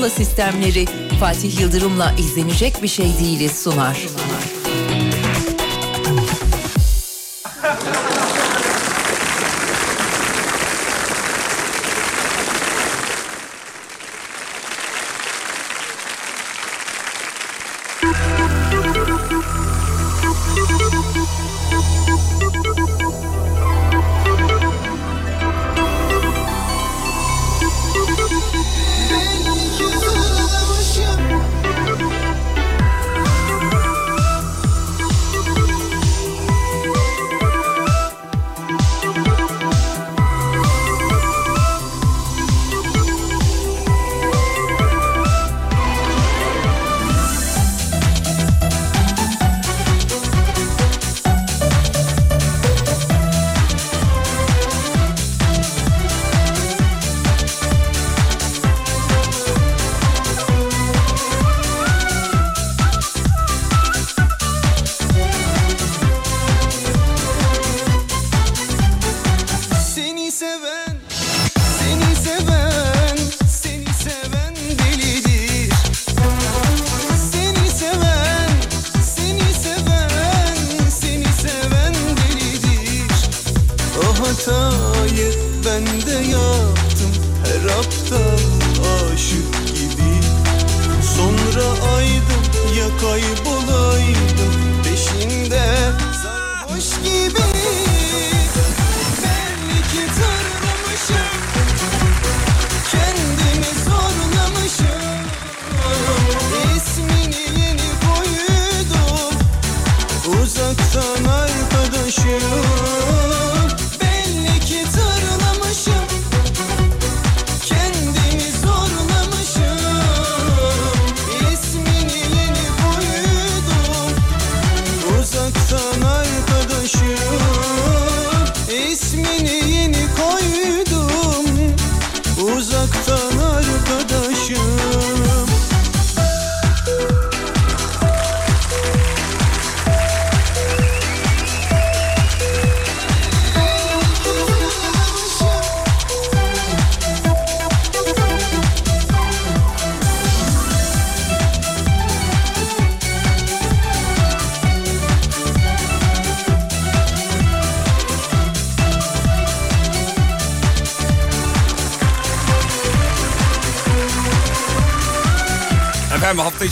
Pergola sistemleri Fatih Yıldırım'la izlenecek bir şey değiliz sunar. Seni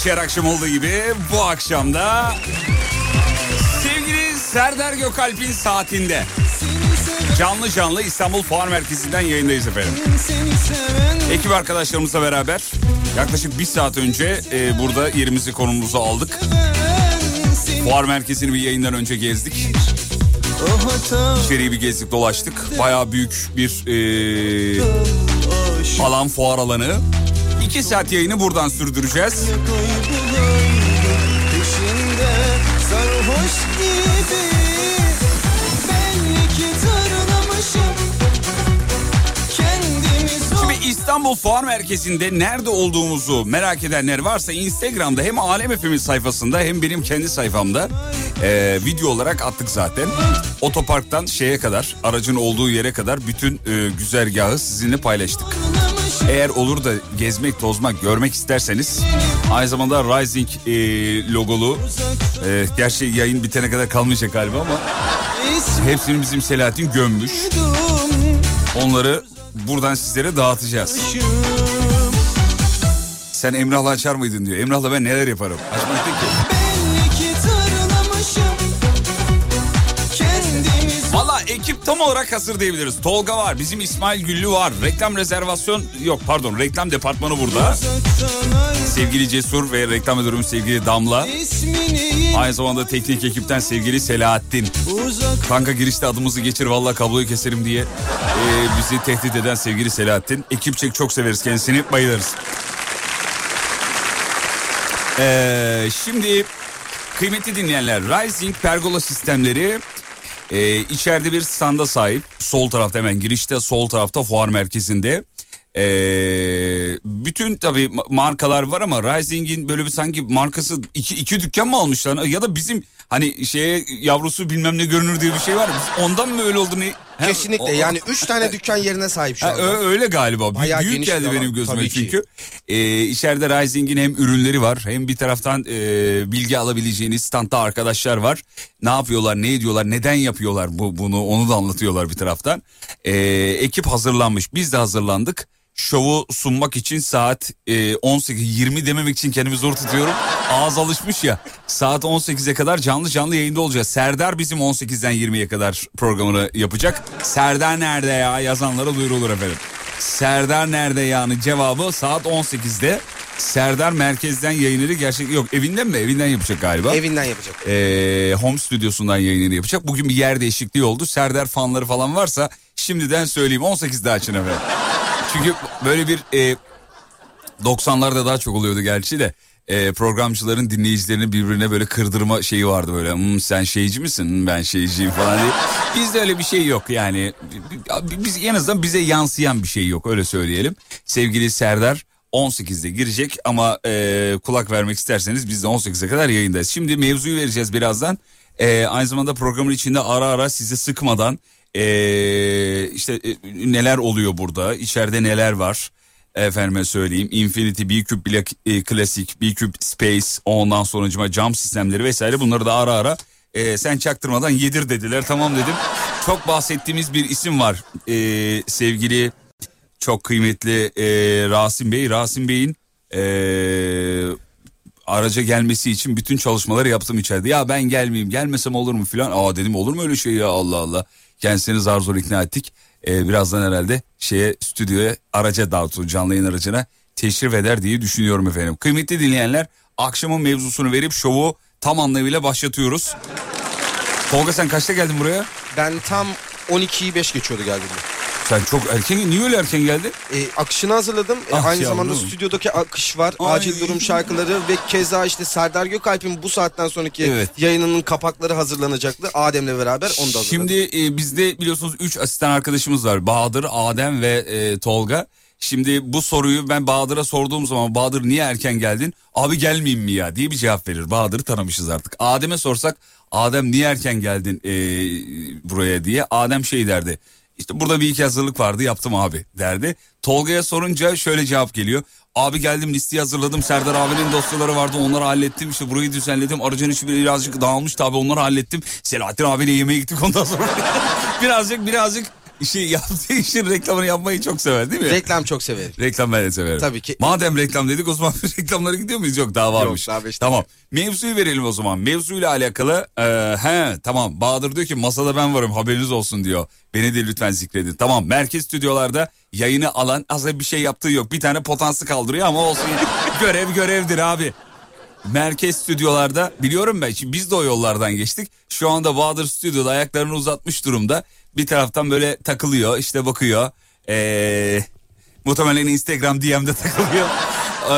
her akşam olduğu gibi bu akşam da sevgili Serdar Gökalp'in saatinde canlı canlı İstanbul Fuar Merkezi'nden yayındayız efendim. Ekip arkadaşlarımızla beraber yaklaşık bir saat önce e, burada yerimizi konumumuzu aldık. Fuar Merkezi'ni bir yayından önce gezdik. İçeriği bir gezdik dolaştık. Bayağı büyük bir e, alan fuar alanı. İki saat yayını buradan sürdüreceğiz. Şimdi İstanbul Fuar Merkezi'nde nerede olduğumuzu merak edenler varsa Instagram'da hem Alem FM'in sayfasında hem benim kendi sayfamda e, video olarak attık zaten. Otoparktan şeye kadar aracın olduğu yere kadar bütün e, güzergahı sizinle paylaştık. Eğer olur da gezmek, tozmak, görmek isterseniz aynı zamanda Rising e, logolu e, gerçi yayın bitene kadar kalmayacak galiba ama hepsini bizim Selahattin gömmüş. Onları buradan sizlere dağıtacağız. Sen Emrah'la açar mıydın diyor. Emrah'la ben neler yaparım. Açmak tam olarak hazır diyebiliriz. Tolga var, bizim İsmail Güllü var. Reklam rezervasyon yok pardon reklam departmanı burada. Sevgili Cesur ve reklam müdürüm sevgili Damla. Aynı zamanda teknik ekipten sevgili Selahattin. Kanka girişte adımızı geçir valla kabloyu keserim diye ee, bizi tehdit eden sevgili Selahattin. Ekipçek çok severiz kendisini bayılırız. Ee, şimdi kıymetli dinleyenler Rising pergola sistemleri e, içeride bir standa sahip. Sol tarafta hemen girişte sol tarafta fuar merkezinde. Ee, bütün tabii ma- markalar var ama Rising'in böyle bir sanki markası iki, iki dükkan mı almışlar ya da bizim hani şeye yavrusu bilmem ne görünür diye bir şey var. Biz ondan mı öyle oldu ne? Ha, Kesinlikle o- yani 3 tane dükkan yerine sahip şu anda. öyle galiba. Büyük, Bayağı büyük geldi alan. benim gözüme çünkü. Ee, içeride Rising'in hem ürünleri var hem bir taraftan e, bilgi alabileceğiniz standta arkadaşlar var. Ne yapıyorlar, ne ediyorlar, neden yapıyorlar bu bunu onu da anlatıyorlar bir taraftan. Ee, ekip hazırlanmış, biz de hazırlandık. Şovu sunmak için saat e, 18-20 dememek için kendimi zor tutuyorum. Ağız alışmış ya. Saat 18'e kadar canlı canlı yayında olacağız. Serdar bizim 18'den 20'ye kadar programını yapacak. Serdar nerede ya yazanlara duyurulur efendim. Serdar nerede yani cevabı saat 18'de. Serdar merkezden yayınları gerçek yok evinden mi evinden yapacak galiba. Evinden yapacak. Ee, home stüdyosundan yayınını yapacak. Bugün bir yer değişikliği oldu. Serdar fanları falan varsa şimdiden söyleyeyim 18'de açın efendim. Çünkü böyle bir e, 90'larda daha çok oluyordu gerçi de e, programcıların dinleyicilerini birbirine böyle kırdırma şeyi vardı böyle "Hmm, sen şeyci misin Hmm, ben şeyciyim falan diye. Bizde öyle bir şey yok yani biz en azından bize yansıyan bir şey yok öyle söyleyelim. Sevgili Serdar 18'de girecek ama e, kulak vermek isterseniz biz de 18'e kadar yayındayız. Şimdi mevzuyu vereceğiz birazdan. E, aynı zamanda programın içinde ara ara sizi sıkmadan e, işte e, neler oluyor burada içeride neler var efendime söyleyeyim Infinity B Cube e, Classic B Cube Space ondan sonucuma cam sistemleri vesaire bunları da ara ara e, sen çaktırmadan yedir dediler tamam dedim. Çok bahsettiğimiz bir isim var e, sevgili çok kıymetli e, Rasim Bey. Rasim Bey'in e, araca gelmesi için bütün çalışmaları yaptım içeride. Ya ben gelmeyeyim gelmesem olur mu filan. Aa dedim olur mu öyle şey ya Allah Allah. Kendisini zar zor ikna ettik. Ee, birazdan herhalde şeye stüdyoya araca dağıtı canlı yayın aracına teşrif eder diye düşünüyorum efendim. Kıymetli dinleyenler akşamın mevzusunu verip şovu tam anlamıyla başlatıyoruz. Tolga sen kaçta geldin buraya? Ben tam 12'yi 5 geçiyordu geldiğimde. Sen çok erken niye öyle erken geldin? E, akışını hazırladım. E, Ah aynı yavrum. zamanda stüdyodaki akış var. Ay. Acil durum şarkıları ve keza işte Serdar Gökalp'in bu saatten sonraki Evet. yayınının kapakları hazırlanacaktı. Adem'le beraber onu da hazırladım. Şimdi e, bizde biliyorsunuz 3 asistan arkadaşımız var. Bahadır, Adem ve e, Tolga. Şimdi bu soruyu ben Bahadır'a sorduğum zaman Bahadır niye erken geldin? Abi gelmeyeyim mi ya diye bir cevap verir. Bahadır'ı tanımışız artık. Adem'e sorsak Adem niye erken geldin e, buraya diye. Adem şey derdi. İşte burada bir iki hazırlık vardı yaptım abi derdi. Tolga'ya sorunca şöyle cevap geliyor. Abi geldim listeyi hazırladım. Serdar abinin dosyaları vardı onları hallettim. İşte burayı düzenledim. Aracın içi birazcık dağılmıştı abi onları hallettim. Selahattin abiyle yemeğe gittik ondan sonra. birazcık birazcık işi yaptığı işin reklamını yapmayı çok sever değil mi? Reklam çok severim. Reklam ben de severim. Tabii ki. Madem reklam dedik o zaman reklamlara gidiyor muyuz? Yok daha varmış. daha beş tamam. Mevzuyu verelim o zaman. Mevzuyla alakalı e, he tamam Bahadır diyor ki masada ben varım haberiniz olsun diyor. Beni de lütfen zikredin. Tamam merkez stüdyolarda yayını alan aslında bir şey yaptığı yok. Bir tane potansı kaldırıyor ama olsun. Görev görevdir abi. Merkez stüdyolarda biliyorum ben şimdi biz de o yollardan geçtik. Şu anda Bahadır stüdyoda ayaklarını uzatmış durumda. Bir taraftan böyle takılıyor işte bakıyor. Ee, muhtemelen Instagram DM'de takılıyor. Ee,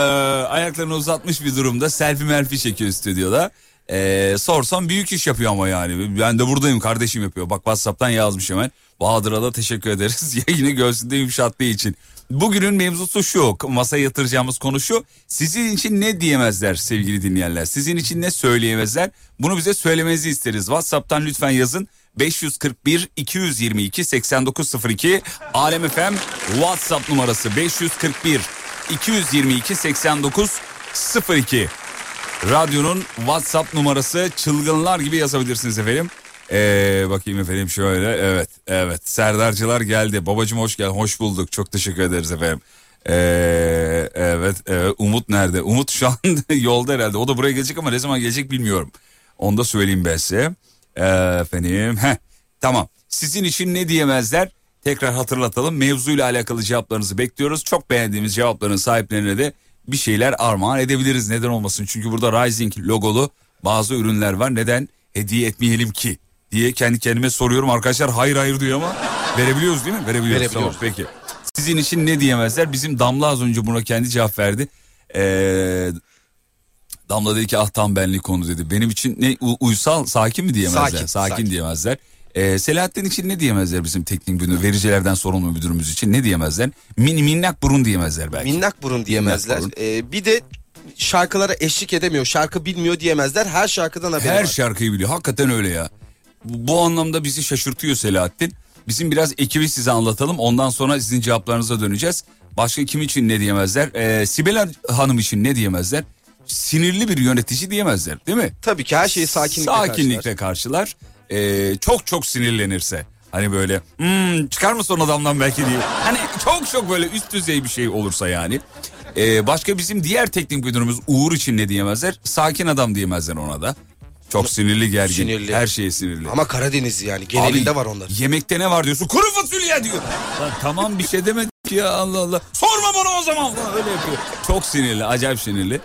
ayaklarını uzatmış bir durumda selfie melfi çekiyor stüdyoda. Ee, sorsam büyük iş yapıyor ama yani. Ben de buradayım kardeşim yapıyor. Bak Whatsapp'tan yazmış hemen. Bahadır'a da teşekkür ederiz. Yayını göğsünde yumuşattığı için. Bugünün mevzusu şu. Masaya yatıracağımız konu şu. Sizin için ne diyemezler sevgili dinleyenler? Sizin için ne söyleyemezler? Bunu bize söylemenizi isteriz. Whatsapp'tan lütfen yazın. 541 222 8902 Alem FM WhatsApp numarası 541 222 8902 Radyonun WhatsApp numarası çılgınlar gibi yazabilirsiniz efendim. Ee, bakayım efendim şöyle evet evet Serdarcılar geldi babacım hoş geldin hoş bulduk çok teşekkür ederiz efendim. Ee, evet, evet Umut nerede Umut şu an yolda herhalde o da buraya gelecek ama ne zaman gelecek bilmiyorum. Onu da söyleyeyim ben size. Efendim heh, tamam sizin için ne diyemezler tekrar hatırlatalım mevzuyla alakalı cevaplarınızı bekliyoruz. Çok beğendiğimiz cevapların sahiplerine de bir şeyler armağan edebiliriz neden olmasın. Çünkü burada Rising logolu bazı ürünler var neden hediye etmeyelim ki diye kendi kendime soruyorum. Arkadaşlar hayır hayır diyor ama verebiliyoruz değil mi? Verebiliyoruz. Verebiliyoruz. Tamam, peki. Sizin için ne diyemezler? Bizim Damla az önce buna kendi cevap verdi. Ee, Damla dedi ki ah tam benlik konu dedi. Benim için ne uysal sakin mi diyemezler? Sakin, Sakin, sakin. diyemezler. Ee, Selahattin için ne diyemezler bizim teknik müdür, vericilerden sorumlu müdürümüz için ne diyemezler? Min, minnak burun diyemezler belki. Minnak burun diyemezler. Minnak Ee, bir de şarkılara eşlik edemiyor, şarkı bilmiyor diyemezler. Her şarkıdan haberi Her var. şarkıyı biliyor. Hakikaten öyle ya. Bu, bu anlamda bizi şaşırtıyor Selahattin. Bizim biraz ekibi size anlatalım. Ondan sonra sizin cevaplarınıza döneceğiz. Başka kim için ne diyemezler? Ee, Sibel Hanım için ne diyemezler? Sinirli bir yönetici diyemezler değil mi? Tabii ki her şeyi sakinlikle Sakinlikle karşılar. Ee, çok çok sinirlenirse. Hani böyle "Hmm, çıkar mısın adamdan belki diye. Hani çok çok böyle üst düzey bir şey olursa yani. Ee, başka bizim diğer teknik müdürümüz Uğur için ne diyemezler? Sakin adam diyemezler ona da. Çok sinirli gergin. Sinirli. Her şeye sinirli. Ama Karadeniz yani genelinde Abi, var onlar. Yemekte ne var diyorsun? Kuru fasulye diyor. Lan tamam bir şey demedik ya Allah Allah. Sorma bana o zaman falan öyle yapıyor. Çok sinirli acayip sinirli.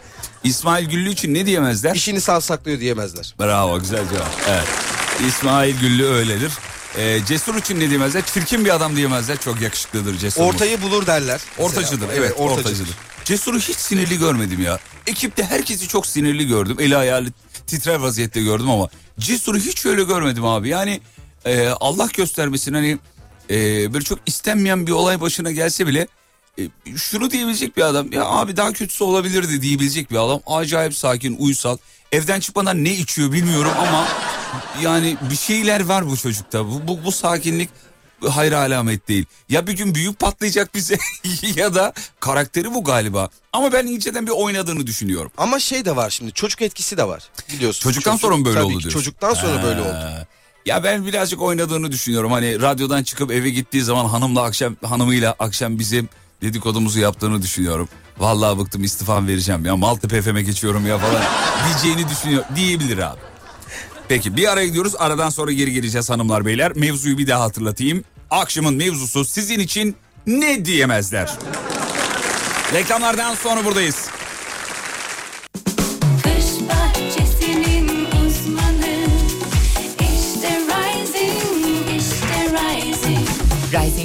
İsmail Güllü için ne diyemezler? İşini savsaklıyor diyemezler. Bravo güzel cevap. Evet. İsmail Güllü öyledir. Ee, cesur için ne diyemezler? Çirkin bir adam diyemezler. Çok yakışıklıdır cesur. Ortayı bulur derler. Ortacıdır Mesela. evet ortacıdır. Cesur'u hiç sinirli görmedim ya. Ekipte herkesi çok sinirli gördüm. Eli ayağı titrer vaziyette gördüm ama Cesur'u hiç öyle görmedim abi. Yani e, Allah göstermesin hani e, böyle çok istenmeyen bir olay başına gelse bile e, şunu diyebilecek bir adam. Ya abi daha kötüsü olabilirdi diyebilecek bir adam. Acayip sakin, uysal. Evden çıkmadan ne içiyor bilmiyorum ama yani bir şeyler var bu çocukta. Bu, bu, bu sakinlik hayır alamet değil. Ya bir gün büyük patlayacak bize ya da karakteri bu galiba. Ama ben inceden bir oynadığını düşünüyorum. Ama şey de var şimdi çocuk etkisi de var biliyorsun. Çocuktan Çocuk- sonra mı böyle oldu diyorsun? Çocuktan sonra böyle oldu. Ha. Ya ben birazcık oynadığını düşünüyorum. Hani radyodan çıkıp eve gittiği zaman hanımla akşam hanımıyla akşam bizim dedikodumuzu yaptığını düşünüyorum. Vallahi bıktım istifam vereceğim ya Maltepe FM'e geçiyorum ya falan diyeceğini düşünüyor diyebilir abi. Peki bir ara gidiyoruz aradan sonra geri geleceğiz hanımlar beyler. Mevzuyu bir daha hatırlatayım. Akşamın mevzusu sizin için ne diyemezler? Reklamlardan sonra buradayız. Rising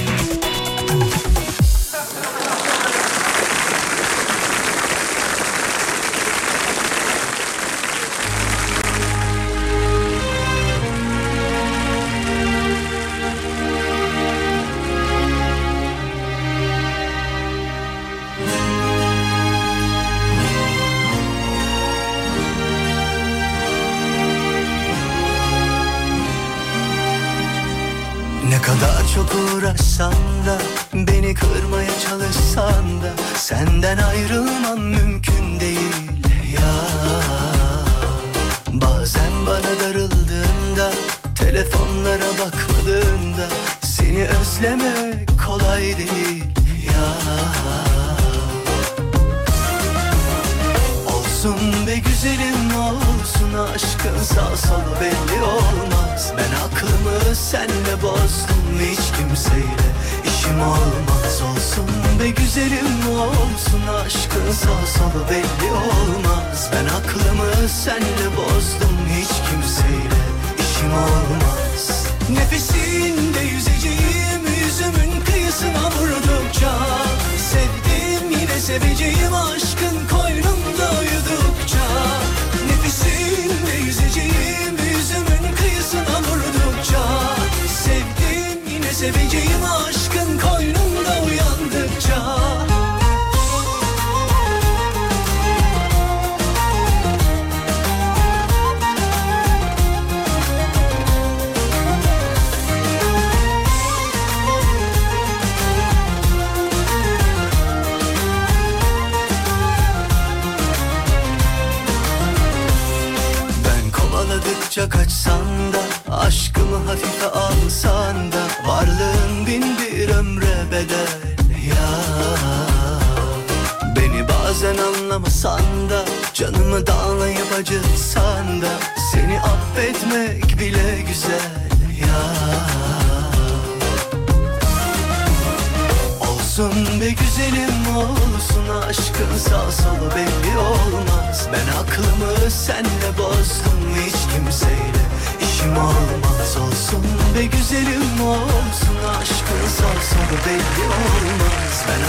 Belli olmaz Ben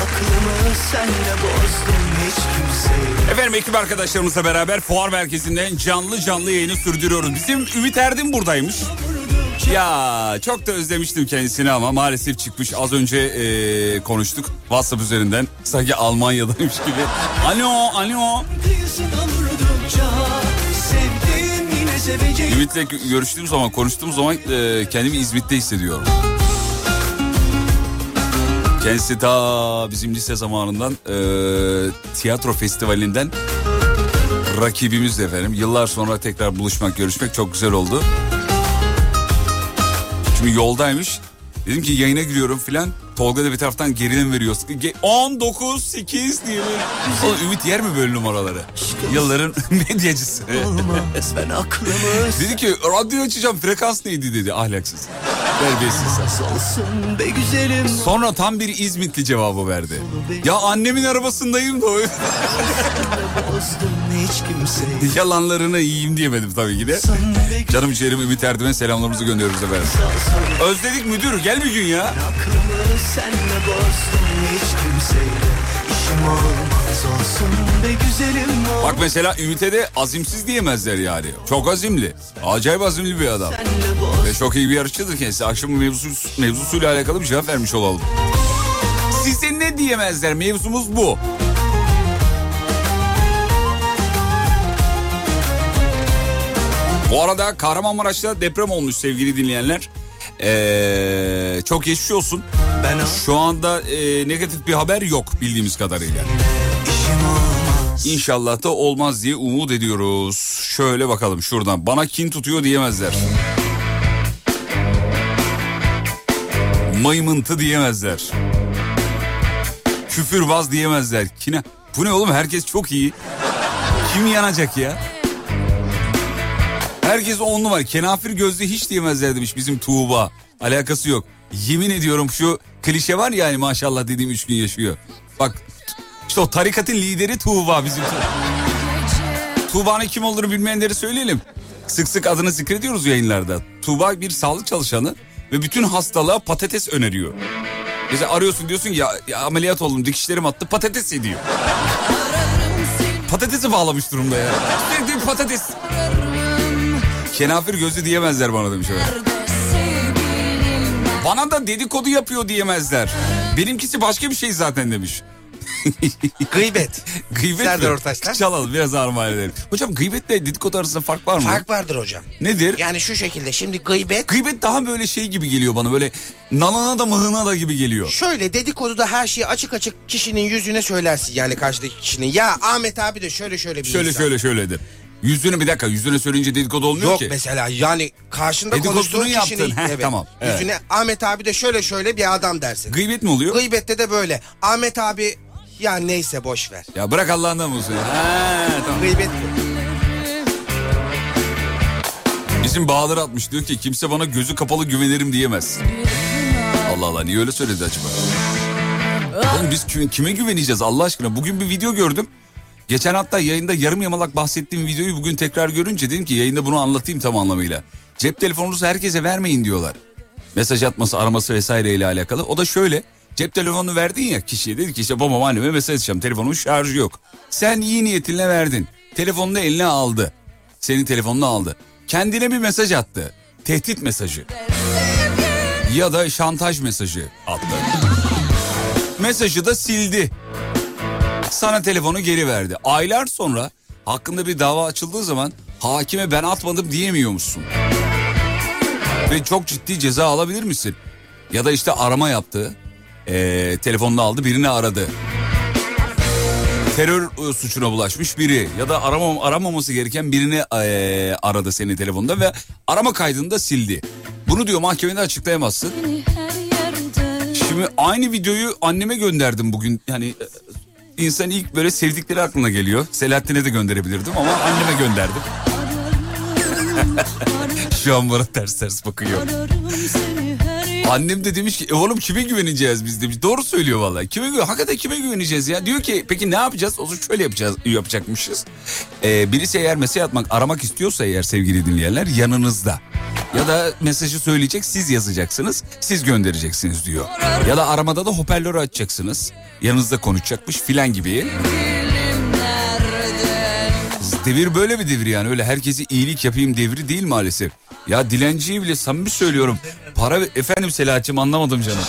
Efendim ekip arkadaşlarımızla beraber fuar merkezinden canlı canlı yayını sürdürüyoruz. Bizim Ümit Erdin buradaymış. Ya çok da özlemiştim kendisini ama maalesef çıkmış. Az önce e, konuştuk WhatsApp üzerinden. Sanki Almanya'daymış gibi. Alo, alo. Ümit'le görüştüğüm zaman, konuştuğum zaman e, kendimi İzmit'te hissediyorum. Kendisi ta bizim lise zamanından e, tiyatro festivalinden rakibimiz efendim. Yıllar sonra tekrar buluşmak, görüşmek çok güzel oldu. Şimdi yoldaymış. Dedim ki yayına giriyorum filan. Tolga da bir taraftan gerilim veriyor. Ge- 19 8 diye böyle. Oğlum Ümit yer mi böyle numaraları? Yılların medyacısı. olmaz Ben aklımı Dedi ki radyo açacağım frekans neydi dedi ahlaksız. Terbiyesiz. olsun be güzelim Sonra tam bir İzmitli cevabı verdi. Ya annemin arabasındayım da o yalanlarını yiyeyim diyemedim tabii ki de. Canım içerim Ümit Erdem'e selamlarımızı gönderiyoruz efendim. Özledik müdür gel bir gün ya. Senle bozdum hiç kimseyle İşim olmaz olsun be güzelim ol Bak mesela Ümit'e de azimsiz diyemezler yani. Çok azimli. Acayip azimli bir adam. Ve çok iyi bir yarışçıdır kendisi. Akşamın mevzusu, mevzusuyla alakalı bir cevap vermiş olalım. Size ne diyemezler mevzumuz bu. Bu arada Kahramanmaraş'ta deprem olmuş sevgili dinleyenler. Ee, çok geçmiş olsun. Şu anda e, negatif bir haber yok bildiğimiz kadarıyla. İnşallah da olmaz diye umut ediyoruz. Şöyle bakalım şuradan. Bana kin tutuyor diyemezler. Maymıntı diyemezler. Küfürbaz diyemezler. Kine... Bu ne oğlum herkes çok iyi. Kim yanacak ya? Herkes on numara. Kenafir gözlü hiç diyemezler demiş bizim Tuğba. Alakası yok. Yemin ediyorum şu klişe var ya hani maşallah dediğim üç gün yaşıyor. Bak işte o tarikatın lideri Tuğba bizim. Tuğba'nın kim olduğunu bilmeyenleri söyleyelim. Sık sık adını zikrediyoruz yayınlarda. Tuğba bir sağlık çalışanı ve bütün hastalığa patates öneriyor. Mesela arıyorsun diyorsun ya, ya ameliyat oldum dikişlerim attı patates yediyor. Patatesi bağlamış durumda ya. Sürekli patates. Kenafir gözü diyemezler bana demiş efendim. Bana da dedikodu yapıyor diyemezler. Benimkisi başka bir şey zaten demiş. Gıybet. Gıybet Serdar? Ortaç'tan. Çalalım biraz armağan edelim. Hocam gıybetle dedikodu arasında fark var mı? Fark vardır hocam. Nedir? Yani şu şekilde şimdi gıybet Gıybet daha böyle şey gibi geliyor bana böyle nalana da mıhına da gibi geliyor. Şöyle dedikoduda her şeyi açık açık kişinin yüzüne söylersin yani karşıdaki kişinin. Ya Ahmet abi de şöyle şöyle bir Şöyle insan. şöyle şöyledir. Yüzüne bir dakika yüzüne söyleyince dedikodu olmuyor Yok ki. mesela yani karşında Dedikodusunu konuştuğun yaptın. kişinin Heh, tamam, evet. yüzüne Ahmet abi de şöyle şöyle bir adam dersin. Gıybet mi oluyor? Gıybette de böyle. Ahmet abi ya neyse boş ver. ya bırak Allah'ından bulsun. Ha, tamam. Gıybet bu. Bizim Bahadır atmış diyor ki kimse bana gözü kapalı güvenirim diyemez. Allah Allah niye öyle söyledi acaba? Oğlum biz kime, kime güveneceğiz Allah aşkına? Bugün bir video gördüm. Geçen hatta yayında yarım yamalak bahsettiğim videoyu bugün tekrar görünce dedim ki yayında bunu anlatayım tam anlamıyla. Cep telefonunuzu herkese vermeyin diyorlar. Mesaj atması, araması vesaire ile alakalı. O da şöyle. Cep telefonunu verdin ya kişiye dedi ki işte babam anneme mesaj atacağım. Telefonun şarjı yok. Sen iyi niyetinle verdin. Telefonunu eline aldı. Senin telefonunu aldı. Kendine bir mesaj attı. Tehdit mesajı. Ya da şantaj mesajı attı. Mesajı da sildi. Sana telefonu geri verdi. Aylar sonra hakkında bir dava açıldığı zaman hakime ben atmadım diyemiyor musun? Ve çok ciddi ceza alabilir misin? Ya da işte arama yaptı. Ee, telefonunu aldı birini aradı. Terör e, suçuna bulaşmış biri ya da aramam, aramaması gereken birini e, aradı senin telefonda ve arama kaydını da sildi. Bunu diyor mahkemede açıklayamazsın. Şimdi aynı videoyu anneme gönderdim bugün. Yani e, insan ilk böyle sevdikleri aklına geliyor. Selahattin'e de gönderebilirdim ama anneme gönderdim. Şu an bana ters ters bakıyor. Annem de demiş ki e oğlum kime güveneceğiz biz demiş. Doğru söylüyor vallahi. Kime güven hakikaten kime güveneceğiz ya? Diyor ki peki ne yapacağız? O zaman şöyle yapacağız yapacakmışız. Ee, birisi eğer mesaj atmak aramak istiyorsa eğer sevgili dinleyenler yanınızda. Ya da mesajı söyleyecek siz yazacaksınız siz göndereceksiniz diyor. Ya da aramada da hoparlörü açacaksınız. Yanınızda konuşacakmış filan gibi. Devir böyle bir devir yani öyle herkese iyilik yapayım devri değil maalesef. Ya dilenciyi bile samimi söylüyorum. Para efendim Selahat'cığım anlamadım canım.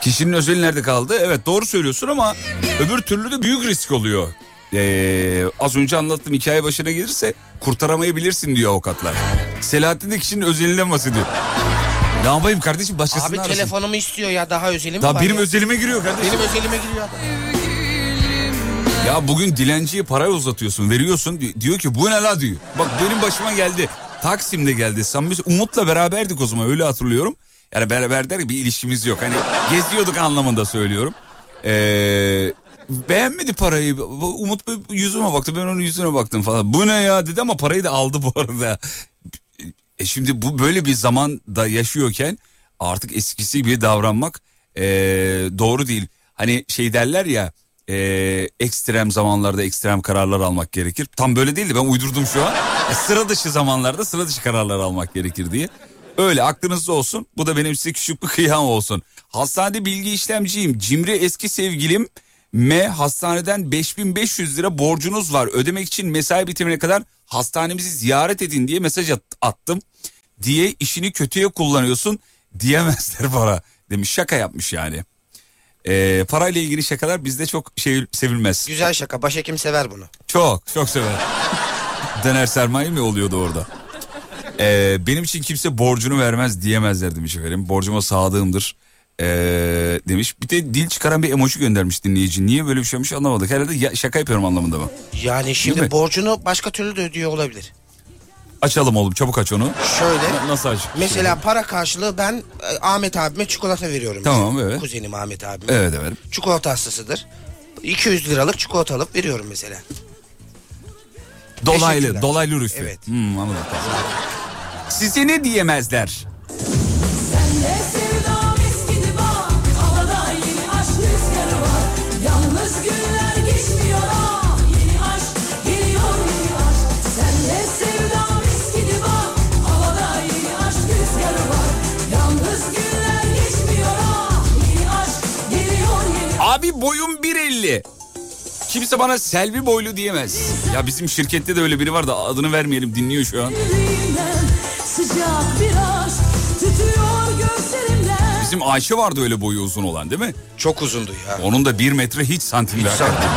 Kişinin özeli nerede kaldı? Evet doğru söylüyorsun ama öbür türlü de büyük risk oluyor. Ee, az önce anlattığım hikaye başına gelirse kurtaramayabilirsin diyor avukatlar. Selahattin de kişinin özelinden bahsediyor. Ne yapayım kardeşim başkasını Abi arasın. telefonumu istiyor ya daha özelim Daha benim ya? özelime giriyor kardeşim. Benim özelime giriyor adam. Ya bugün dilenciye para uzatıyorsun veriyorsun Di- diyor ki bu ne la diyor. Bak benim başıma geldi. Taksim'de geldi. Samimi Umut'la beraberdik o zaman öyle hatırlıyorum. Yani beraber der bir ilişkimiz yok. Hani geziyorduk anlamında söylüyorum. Ee, beğenmedi parayı. Umut yüzüme baktı ben onun yüzüne baktım falan. Bu ne ya dedi ama parayı da aldı bu arada. E şimdi bu böyle bir zamanda yaşıyorken artık eskisi gibi davranmak e, doğru değil. Hani şey derler ya e, ekstrem zamanlarda ekstrem kararlar almak gerekir. Tam böyle değildi ben uydurdum şu an. E, sıra dışı zamanlarda sıra dışı kararlar almak gerekir diye. Öyle aklınızda olsun. Bu da benim size küçük bir kıyam olsun. Hastanede bilgi işlemciyim. Cimri eski sevgilim M hastaneden 5500 lira borcunuz var. Ödemek için mesai bitimine kadar hastanemizi ziyaret edin diye mesaj at- attım. Diye işini kötüye kullanıyorsun diyemezler bana demiş. Şaka yapmış yani. Ee, parayla ilgili şakalar bizde çok şey sevilmez. Güzel şaka başhekim sever bunu. Çok çok sever. Döner sermaye mi oluyordu orada? Ee, benim için kimse borcunu vermez diyemezler demiş efendim. Borcuma sadığımdır ee, demiş. Bir de dil çıkaran bir emoji göndermiş dinleyici. Niye böyle bir şey olmuş anlamadık. Herhalde ya- şaka yapıyorum anlamında mı? Yani şimdi borcunu başka türlü de ödüyor olabilir. Açalım oğlum çabuk aç onu. Şöyle. Nasıl aç? Mesela para karşılığı ben e, Ahmet abime çikolata veriyorum. Tamam, mesela. evet. Kuzenim Ahmet abime. Evet efendim. Çikolata hastasıdır. 200 liralık çikolata alıp veriyorum mesela. Dolaylı, dolaylı rüşvet. Evet. Hmm, anladım. Size ne diyemezler? Boyum 1.50. Kimse bana Selvi boylu diyemez. Ya bizim şirkette de öyle biri var da adını vermeyelim dinliyor şu an. Bir Bizim Ayşe vardı öyle boyu uzun olan değil mi? Çok uzundu ya. Onun da 1 metre hiç santim Hiç santim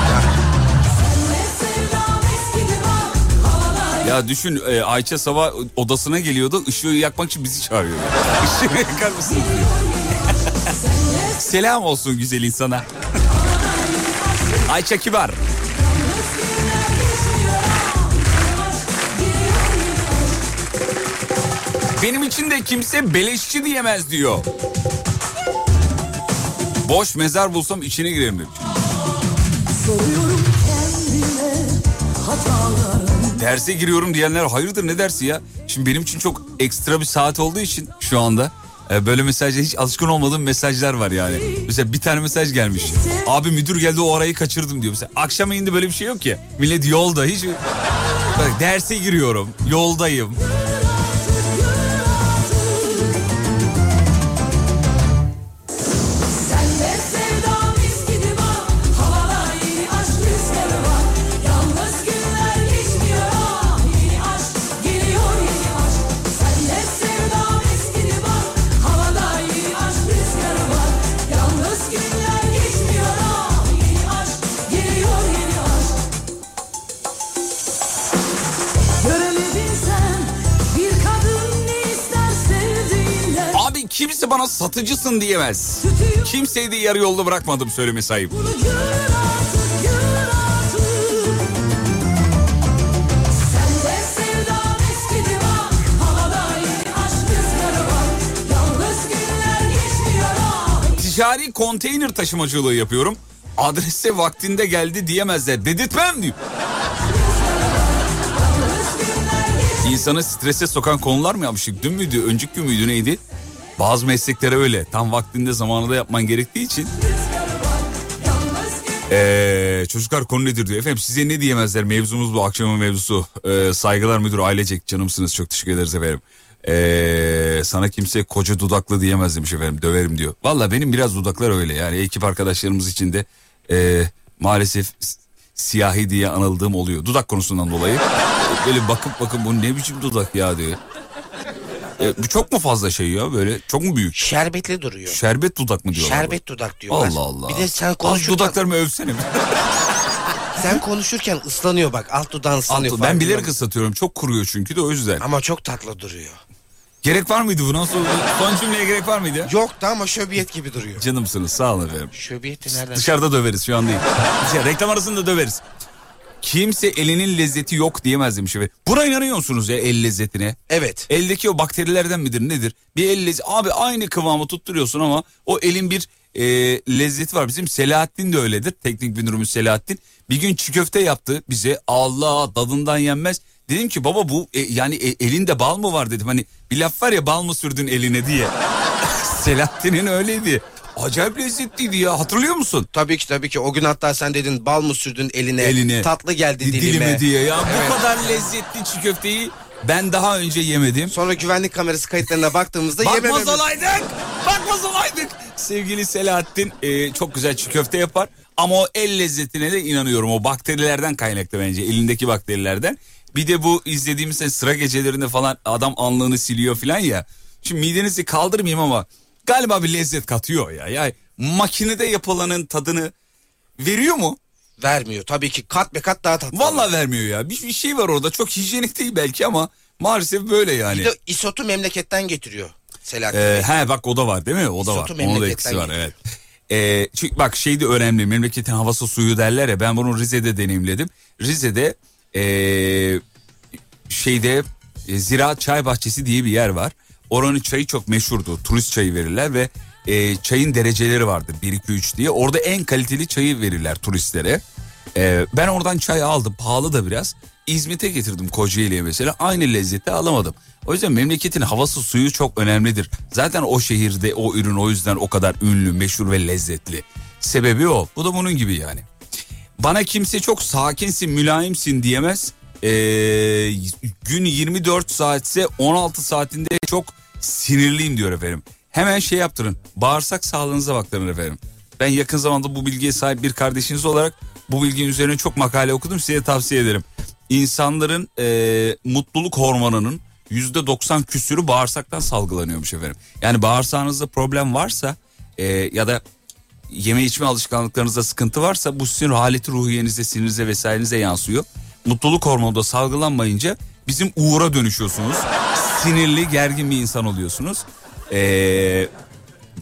ya. Düşün e, Ayça sabah odasına geliyordu ışığı yakmak için bizi çağırıyor. Işığı yakar mısın diyor. Selam olsun güzel insana. Ayça kibar. Benim için de kimse beleşçi diyemez diyor. Boş mezar bulsam içine girerim demiş. Derse giriyorum diyenler hayırdır ne dersi ya? Şimdi benim için çok ekstra bir saat olduğu için şu anda e, böyle mesajda hiç alışkın olmadığım mesajlar var yani. Mesela bir tane mesaj gelmiş. Abi müdür geldi o arayı kaçırdım diyor. Mesela akşam indi böyle bir şey yok ki. Millet yolda hiç... Bak, derse giriyorum yoldayım. Satıcısın diyemez. Kimseyi de yarı yolda bırakmadım söyleme sahip. Ah. Ticari konteyner taşımacılığı yapıyorum. Adrese vaktinde geldi diyemezler. Dedirtmem diyor. İnsanı strese sokan konular mı yapmıştık? Dün müydü, önceki gün müydü neydi? Bazı mesleklere öyle. Tam vaktinde zamanında yapman gerektiği için. Ee, çocuklar konu nedir diyor. Efendim size ne diyemezler mevzumuz bu akşamın mevzusu. Ee, saygılar müdür ailecek canımsınız çok teşekkür ederiz efendim. Ee, sana kimse koca dudaklı diyemez demiş efendim döverim diyor. Valla benim biraz dudaklar öyle yani ekip arkadaşlarımız için de ee, maalesef siyahi diye anıldığım oluyor. Dudak konusundan dolayı. Böyle bakıp bakıp bu ne biçim dudak ya diyor. Ee, bu çok mu fazla şey ya böyle çok mu büyük? Şerbetli duruyor. Şerbet dudak mı diyorlar? Şerbet dudak diyorlar. Allah Allah. Bir de sen Az konuşurken, dudaklarımı övsene. sen konuşurken ıslanıyor bak. Alt dudağın ıslanıyor. Altı- ben bilerek ıslatıyorum çok kuruyor çünkü de o yüzden. Ama çok tatlı duruyor. Gerek var mıydı buna? Son, son cümleye gerek var mıydı? Yoktu ama şöbiyet gibi duruyor. Canımsınız sağ olun efendim. Şöbiyet de nereden? Dışarıda döveriz şu an değil. Dışarı, reklam arasında döveriz. Kimse elinin lezzeti yok diyemez demiş. Buna inanıyor musunuz ya el lezzetine? Evet. Eldeki o bakterilerden midir nedir? Bir el lezzeti. Abi aynı kıvamı tutturuyorsun ama o elin bir e, lezzeti var. Bizim Selahattin de öyledir. Teknik müdürümüz Selahattin. Bir gün çiğ köfte yaptı bize. Allah tadından yenmez. Dedim ki baba bu e, yani e, elinde bal mı var dedim. Hani bir laf var ya bal mı sürdün eline diye. Selahattin'in öyleydi. Acayip lezzetliydi ya hatırlıyor musun? Tabii ki tabii ki. O gün hatta sen dedin bal mı sürdün eline? Eline. Tatlı geldi dilime. Dilime diye ya. Bu kadar lezzetli çiğ köfteyi ben daha önce yemedim. Sonra güvenlik kamerası kayıtlarına baktığımızda Bakmaz yemememiz. olaydık. Bakmaz olaydık. Sevgili Selahattin e, çok güzel çiğ köfte yapar. Ama o el lezzetine de inanıyorum. O bakterilerden kaynaklı bence. Elindeki bakterilerden. Bir de bu izlediğimiz hani sıra gecelerinde falan adam anlığını siliyor falan ya. Şimdi midenizi kaldırmayayım ama galiba bir lezzet katıyor ya. Yani makinede yapılanın tadını veriyor mu? Vermiyor. Tabii ki kat be kat daha tatlı. Vallahi vermiyor ya. Bir, bir şey var orada. Çok hijyenik değil belki ama maalesef böyle yani. Bir de isotu memleketten getiriyor Selahattin. Ee, he bak o da var değil mi? O da var. Sotu Onun da memleketten etkisi var evet. Ee, çünkü bak şey de önemli. Memleketin havası suyu derler ya. Ben bunu Rize'de deneyimledim. Rize'de ee, şeyde e, Ziraat Çay Bahçesi diye bir yer var. Oranın çayı çok meşhurdu. Turist çayı verirler ve e, çayın dereceleri vardır 1 2 3 diye. Orada en kaliteli çayı verirler turistlere. Ee, ben oradan çay aldım. Pahalı da biraz. İzmit'e getirdim Kocaeli'ye mesela. Aynı lezzeti alamadım. O yüzden memleketin havası suyu çok önemlidir. Zaten o şehirde o ürün o yüzden o kadar ünlü, meşhur ve lezzetli. Sebebi o. Bu da bunun gibi yani. Bana kimse çok sakinsin, mülayimsin diyemez. Ee, gün 24 saatse 16 saatinde çok sinirliyim diyor efendim. Hemen şey yaptırın. Bağırsak sağlığınıza baktırın efendim. Ben yakın zamanda bu bilgiye sahip bir kardeşiniz olarak bu bilginin üzerine çok makale okudum. Size tavsiye ederim. İnsanların ee, mutluluk hormonunun %90 küsürü bağırsaktan salgılanıyormuş efendim. Yani bağırsağınızda problem varsa ee, ya da yeme içme alışkanlıklarınızda sıkıntı varsa bu sizin haleti ruhiyenize, sinirinize vesairenize yansıyor. Mutluluk hormonu da salgılanmayınca bizim uğura dönüşüyorsunuz. Sinirli, gergin bir insan oluyorsunuz. Ee,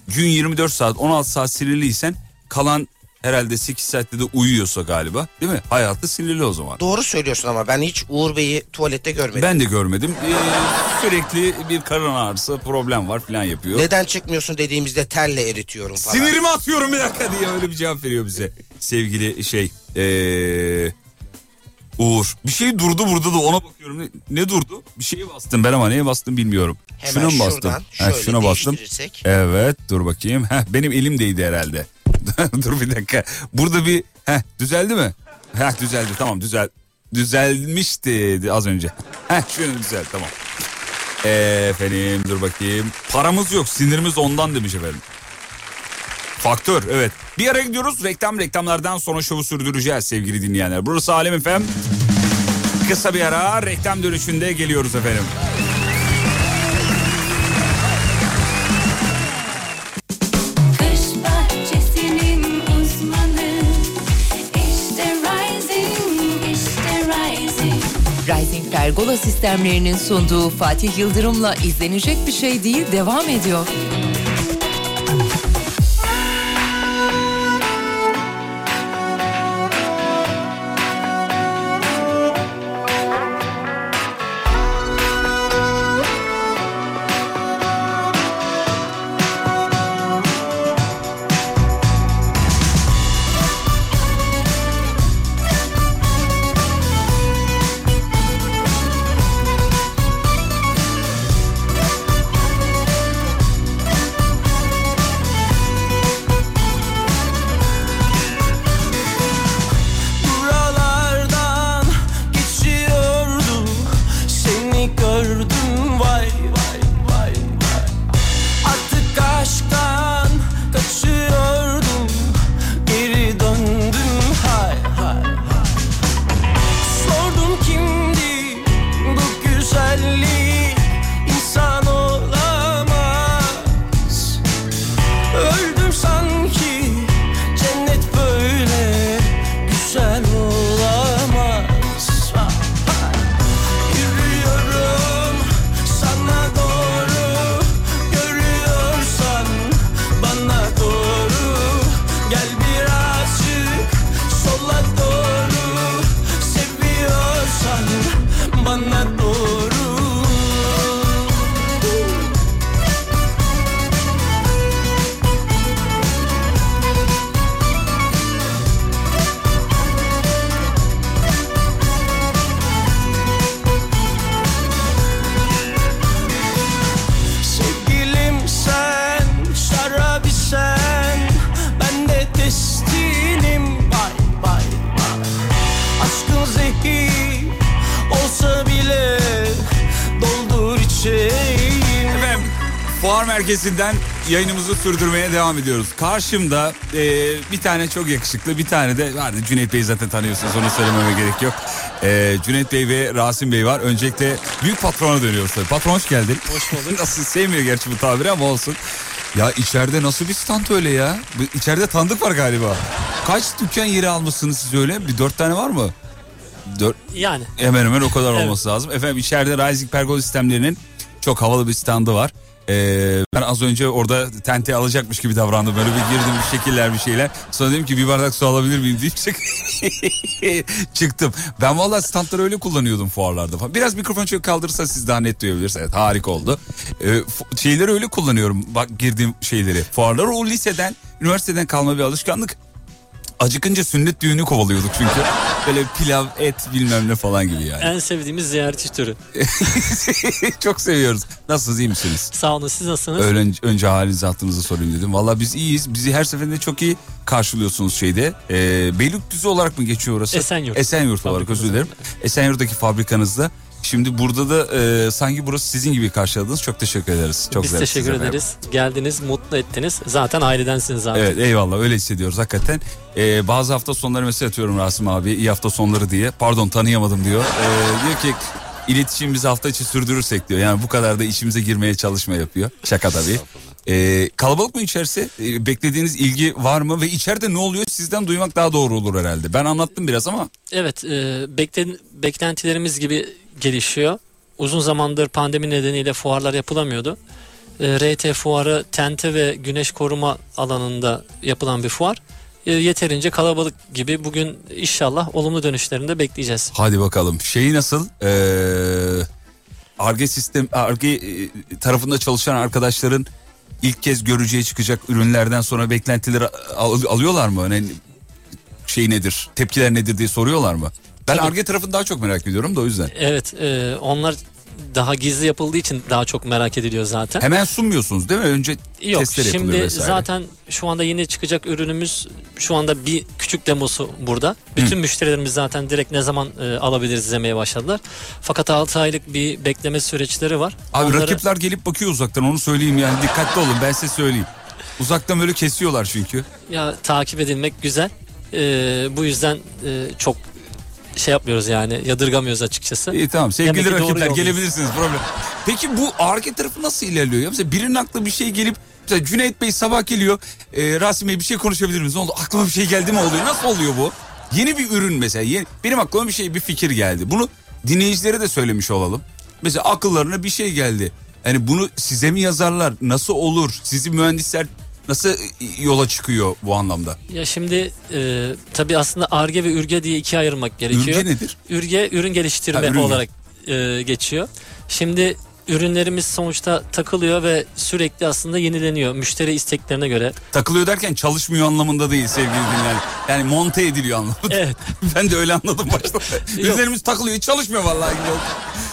gün 24 saat, 16 saat sinirliysen kalan herhalde 8 saatte de uyuyorsa galiba değil mi? Hayatı sinirli o zaman. Doğru söylüyorsun ama ben hiç Uğur Bey'i tuvalette görmedim. Ben de görmedim. Ee, sürekli bir karın ağrısı problem var falan yapıyor. Neden çıkmıyorsun dediğimizde telle eritiyorum falan. Sinirimi atıyorum bir dakika diye öyle bir cevap veriyor bize. Sevgili şey ee, Uğur. Bir şey durdu burada da ona bakıyorum. Ne, ne durdu? Bir şeye bastım ben ama neye bastım bilmiyorum. Hemen şuna mı bastım? şuradan Ha, şöyle şuna bastım. Evet dur bakayım. Heh, benim elim değdi herhalde. dur bir dakika. Burada bir heh, düzeldi mi? Heh, düzeldi tamam düzel düzelmişti az önce. Heh, şunu düzel tamam. Efendim dur bakayım. Paramız yok sinirimiz ondan demiş efendim. Faktör evet. Bir ara gidiyoruz reklam reklamlardan sonra şovu sürdüreceğiz sevgili dinleyenler. Burası Alem efem. Kısa bir ara reklam dönüşünde geliyoruz efendim. Pergola sistemlerinin sunduğu Fatih Yıldırım'la izlenecek bir şey değil devam ediyor. Merkezinden yayınımızı sürdürmeye devam ediyoruz. Karşımda e, bir tane çok yakışıklı bir tane de vardı Cüneyt Bey zaten tanıyorsunuz onu söylememe gerek yok. E, Cüneyt Bey ve Rasim Bey var. Öncelikle büyük patrona dönüyoruz tabii. Patron hoş geldin. Hoş bulduk. Nasıl sevmiyor gerçi bu tabiri ama olsun. Ya içeride nasıl bir stand öyle ya? İçeride tanıdık var galiba. Kaç dükkan yeri almışsınız siz öyle? Bir dört tane var mı? Dört, Yani Hemen hemen o kadar Evet. olması lazım. Efendim içeride Rising Pergola sistemlerinin çok havalı bir standı var. Ee, ben az önce orada tente alacakmış gibi davrandım. Böyle bir girdim bir şekiller bir şeyler. Sonra dedim ki bir bardak su alabilir miyim deyip çık- çıktım. Ben vallahi standları öyle kullanıyordum fuarlarda falan. Biraz mikrofonu şöyle kaldırırsa siz daha net duyabilirsiniz. Evet harika oldu. Ee, şeyleri öyle kullanıyorum. Bak girdiğim şeyleri. Fuarları o liseden, üniversiteden kalma bir alışkanlık. Acıkınca sünnet düğünü kovalıyorduk çünkü. Böyle pilav, et bilmem ne falan gibi yani. en sevdiğimiz ziyaretçi türü. Çok seviyoruz. Nasılsınız iyi misiniz? Sağ olun siz nasılsınız? Öyle, önce halinizi hatırınızı sorayım dedim. Valla biz iyiyiz. Bizi her seferinde çok iyi karşılıyorsunuz şeyde. Ee, Beylikdüzü olarak mı geçiyor orası? Esenyurt. Esenyurt olarak özür dilerim. Esenyurt'taki fabrikanızda. Şimdi burada da e, sanki burası sizin gibi karşıladınız. Çok teşekkür ederiz. Çok Biz zarifsiniz teşekkür efendim. ederiz. Geldiniz, mutlu ettiniz. Zaten ailedensiniz zaten. Evet eyvallah öyle hissediyoruz hakikaten. Ee, bazı hafta sonları mesaj atıyorum Rasim abi iyi hafta sonları diye. Pardon tanıyamadım diyor. Ee, diyor ki iletişimimizi hafta içi sürdürürsek diyor. Yani bu kadar da işimize girmeye çalışma yapıyor. Şaka tabii. Ee, kalabalık mı içerisi? Ee, beklediğiniz ilgi var mı? Ve içeride ne oluyor? Sizden duymak daha doğru olur herhalde. Ben anlattım biraz ama. Evet, e, beklen- beklentilerimiz gibi gelişiyor. Uzun zamandır pandemi nedeniyle fuarlar yapılamıyordu. E, RT fuarı tente ve güneş koruma alanında yapılan bir fuar. E, yeterince kalabalık gibi bugün inşallah olumlu dönüşlerini de bekleyeceğiz. Hadi bakalım. Şeyi nasıl? Ee, Arge sistem, Arge e, tarafında çalışan arkadaşların ilk kez görücüye çıkacak ürünlerden sonra beklentileri al- alıyorlar mı? Hani şey nedir? Tepkiler nedir diye soruyorlar mı? Ben Tabii. Arge tarafını daha çok merak ediyorum da o yüzden. Evet, e, onlar daha gizli yapıldığı için daha çok merak ediliyor zaten. Hemen sunmuyorsunuz değil mi? Önce Yok testler yapılıyor şimdi vesaire. zaten şu anda yeni çıkacak ürünümüz şu anda bir küçük demosu burada. Bütün müşterilerimiz zaten direkt ne zaman e, alabiliriz izlemeye başladılar. Fakat 6 aylık bir bekleme süreçleri var. Abi Onları- rakipler gelip bakıyor uzaktan onu söyleyeyim yani dikkatli olun ben size söyleyeyim. Uzaktan böyle kesiyorlar çünkü. ya takip edilmek güzel. E, bu yüzden e, çok şey yapmıyoruz yani yadırgamıyoruz açıkçası. İyi tamam sevgili Demek rakipler gelebilirsiniz problem. Peki bu arke tarafı nasıl ilerliyor? Ya? Mesela birinin aklına bir şey gelip mesela Cüneyt Bey sabah geliyor. E, Rasim Bey bir şey konuşabilir miyiz? Ne oldu? Aklıma bir şey geldi mi oluyor? Nasıl oluyor bu? Yeni bir ürün mesela. Yeni, benim aklıma bir şey bir fikir geldi. Bunu dinleyicilere de söylemiş olalım. Mesela akıllarına bir şey geldi. Yani bunu size mi yazarlar? Nasıl olur? Sizi mühendisler nasıl yola çıkıyor bu anlamda? Ya şimdi e, tabii aslında ARGE ve ÜRGE diye ikiye ayırmak gerekiyor. Ürge nedir? Ürge ürün geliştirme Ha, ürün olarak e, geçiyor. Şimdi ürünlerimiz sonuçta takılıyor ve sürekli aslında yenileniyor müşteri isteklerine göre. Takılıyor derken çalışmıyor anlamında değil sevgili dinleyenler. Yani monte ediliyor anlamında. Evet. ben de öyle anladım başta. Üzerimiz takılıyor hiç çalışmıyor vallahi. oldu.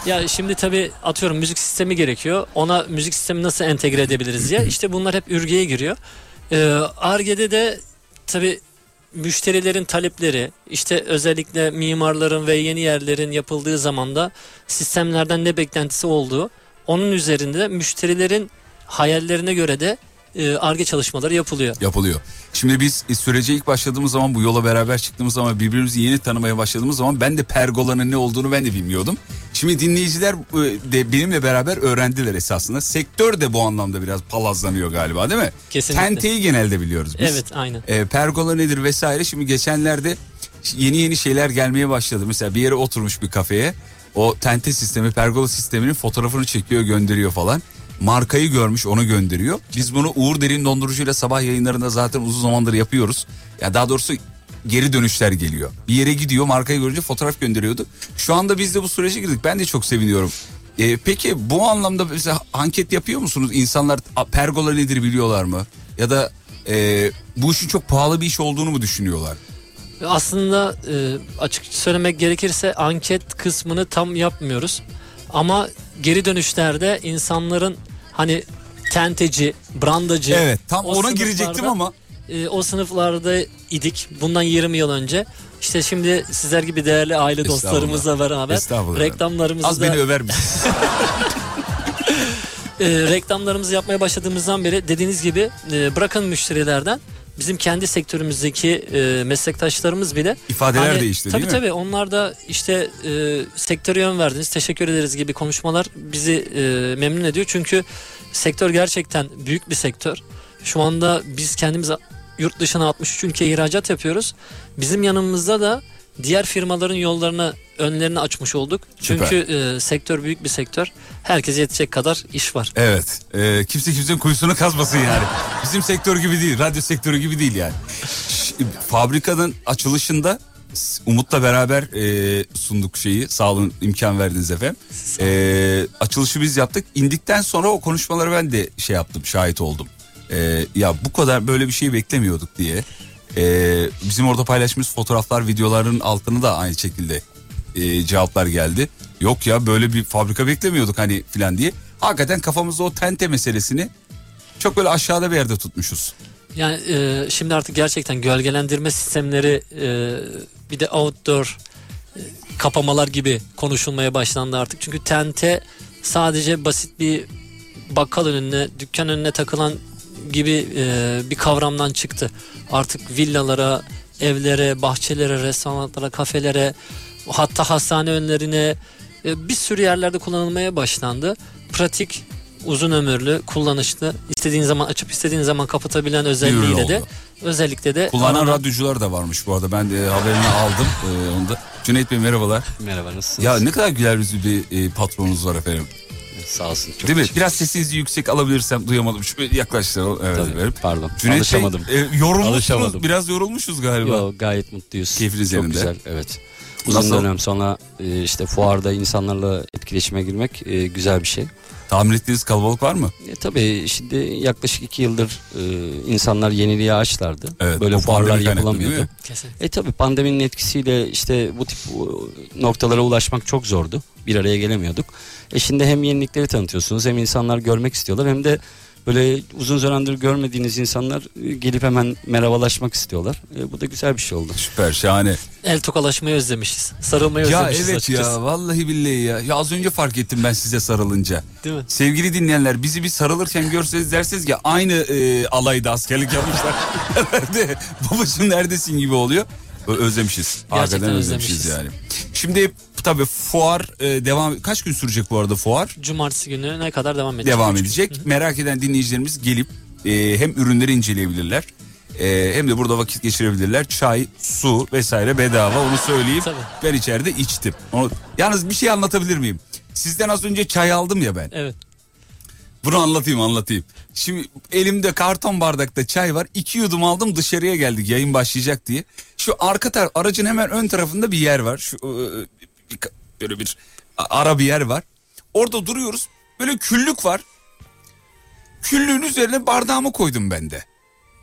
Ya şimdi tabii atıyorum müzik sistemi gerekiyor. Ona müzik sistemi nasıl entegre edebiliriz diye. İşte bunlar hep ürgeye giriyor. Ee, Arge'de de tabii müşterilerin talepleri işte özellikle mimarların ve yeni yerlerin yapıldığı zaman da sistemlerden ne beklentisi olduğu onun üzerinde müşterilerin hayallerine göre de e, ARGE çalışmaları yapılıyor. Yapılıyor. Şimdi biz sürece ilk başladığımız zaman bu yola beraber çıktığımız zaman birbirimizi yeni tanımaya başladığımız zaman ben de pergolanın ne olduğunu ben de bilmiyordum. Şimdi dinleyiciler e, de benimle beraber öğrendiler esasında. Sektör de bu anlamda biraz palazlanıyor galiba değil mi? Kesinlikle. Tenteyi genelde biliyoruz biz. Evet aynen. E, pergola nedir vesaire. Şimdi geçenlerde yeni yeni şeyler gelmeye başladı. Mesela bir yere oturmuş bir kafeye. O tente sistemi, pergola sisteminin fotoğrafını çekiyor, gönderiyor falan. Markayı görmüş, onu gönderiyor. Biz bunu Uğur Derin Dondurucuyla sabah yayınlarında zaten uzun zamandır yapıyoruz. Ya daha doğrusu geri dönüşler geliyor. Bir yere gidiyor, markayı görünce fotoğraf gönderiyordu. Şu anda biz de bu sürece girdik. Ben de çok seviniyorum. E, peki bu anlamda mesela anket yapıyor musunuz? İnsanlar pergola nedir biliyorlar mı? Ya da e, bu işin çok pahalı bir iş olduğunu mu düşünüyorlar? Aslında e, açık söylemek gerekirse anket kısmını tam yapmıyoruz. Ama geri dönüşlerde insanların hani tenteci, brandacı Evet tam ona girecektim ama e, o sınıflarda idik bundan 20 yıl önce. İşte şimdi sizler gibi değerli aile dostlarımızla beraber reklamlarımızı az da beni över misin? e, reklamlarımızı yapmaya başladığımızdan beri dediğiniz gibi e, bırakın müşterilerden bizim kendi sektörümüzdeki e, meslektaşlarımız bile İfadeler değişti tabii değil mi? Tabii onlar da işte e, sektöre yön verdiniz teşekkür ederiz gibi konuşmalar bizi e, memnun ediyor. Çünkü sektör gerçekten büyük bir sektör. Şu anda biz kendimiz yurt dışına 63 ülkeye ihracat yapıyoruz. Bizim yanımızda da diğer firmaların yollarını önlerini açmış olduk. Süper. Çünkü e, sektör büyük bir sektör. Herkese yetecek kadar iş var. Evet. e, kimse kimsenin kuyusunu kazmasın yani. Bizim sektör gibi değil. Radyo sektörü gibi değil yani. Ş- fabrikanın açılışında Umut'la beraber e, sunduk şeyi. Sağ olun imkan verdiniz efendim. E, açılışı biz yaptık. İndikten sonra o konuşmaları ben de şey yaptım. Şahit oldum. E, ya bu kadar böyle bir şey beklemiyorduk diye. E, bizim orada paylaştığımız fotoğraflar, videoların altına da aynı şekilde e, cevaplar geldi. Yok ya böyle bir fabrika beklemiyorduk hani filan diye. Hakikaten kafamızda o tente meselesini çok böyle aşağıda bir yerde tutmuşuz. Yani e, şimdi artık gerçekten gölgelendirme sistemleri e, bir de outdoor e, kapamalar gibi konuşulmaya başlandı artık. Çünkü tente sadece basit bir bakkal önüne, dükkan önüne takılan gibi e, bir kavramdan çıktı. Artık villalara, evlere, bahçelere, restoranlara, kafelere, hatta hastane önlerine e, bir sürü yerlerde kullanılmaya başlandı. Pratik, uzun ömürlü, kullanışlı, istediğin zaman açıp istediğin zaman kapatabilen özelliğiyle de özellikle de Kullanan aranan- radyocular da varmış bu arada. Ben de haberini aldım e, onu da. Cüneyt Bey merhabalar. Merhaba nasılsınız? Ya ne kadar güler yüzlü bir e, patronunuz var efendim. Sağ olsun. Çok Değil mi? Biraz sesinizi yüksek alabilirsem duyamadım. Şöyle yaklaştıralım. Evet, Tabii, efendim. pardon. Cüneyt Alışamadım. Bey e, yorulmuşsunuz. Alışamadım. Biraz yorulmuşuz galiba. Yo, gayet mutluyuz. Keyfiniz Çok yerinde. güzel evet. Uzun Nasıl? dönem sonra e, işte fuarda insanlarla etkileşime girmek e, güzel bir şey. Tahmin ettiğiniz kalabalık var mı? E, tabii şimdi yaklaşık iki yıldır e, insanlar yeniliğe açlardı. Evet, Böyle fuarlar yapılamıyordu. E tabii pandeminin etkisiyle işte bu tip bu noktalara ulaşmak çok zordu. Bir araya gelemiyorduk. E şimdi hem yenilikleri tanıtıyorsunuz hem insanlar görmek istiyorlar hem de böyle uzun zamandır görmediğiniz insanlar e, gelip hemen merhabalaşmak istiyorlar. E, bu da güzel bir şey oldu. Süper şahane. El tokalaşmayı özlemişiz. Sarılmayı Ya özlemişiz evet açıkçası. ya vallahi billahi ya. Ya az önce fark ettim ben size sarılınca. Değil mi? Sevgili dinleyenler bizi bir sarılırken görseniz dersiniz ki aynı e, alayda askerlik yapmışlar. Herhalde babacığım neredesin gibi oluyor. Özlemişiz. Hakikaten özlemişiz, özlemişiz. yani. Şimdi tabii fuar e, devam kaç gün sürecek bu arada fuar? Cumartesi günü ne kadar devam edecek? Devam edecek. Merak eden dinleyicilerimiz gelip e, hem ürünleri inceleyebilirler. e, hem de burada vakit geçirebilirler. Çay, su vesaire bedava onu söyleyeyim. Tabii. Ben içeride içtim. Onu, yalnız bir şey anlatabilir miyim? Sizden az önce çay aldım ya ben. Evet. Bunu anlatayım anlatayım. Şimdi elimde karton bardakta çay var. İki yudum aldım dışarıya geldik yayın başlayacak diye. Şu arka taraf aracın hemen ön tarafında bir yer var. Şu e, böyle bir ara bir yer var. Orada duruyoruz. Böyle küllük var. Küllüğün üzerine bardağımı koydum ben de.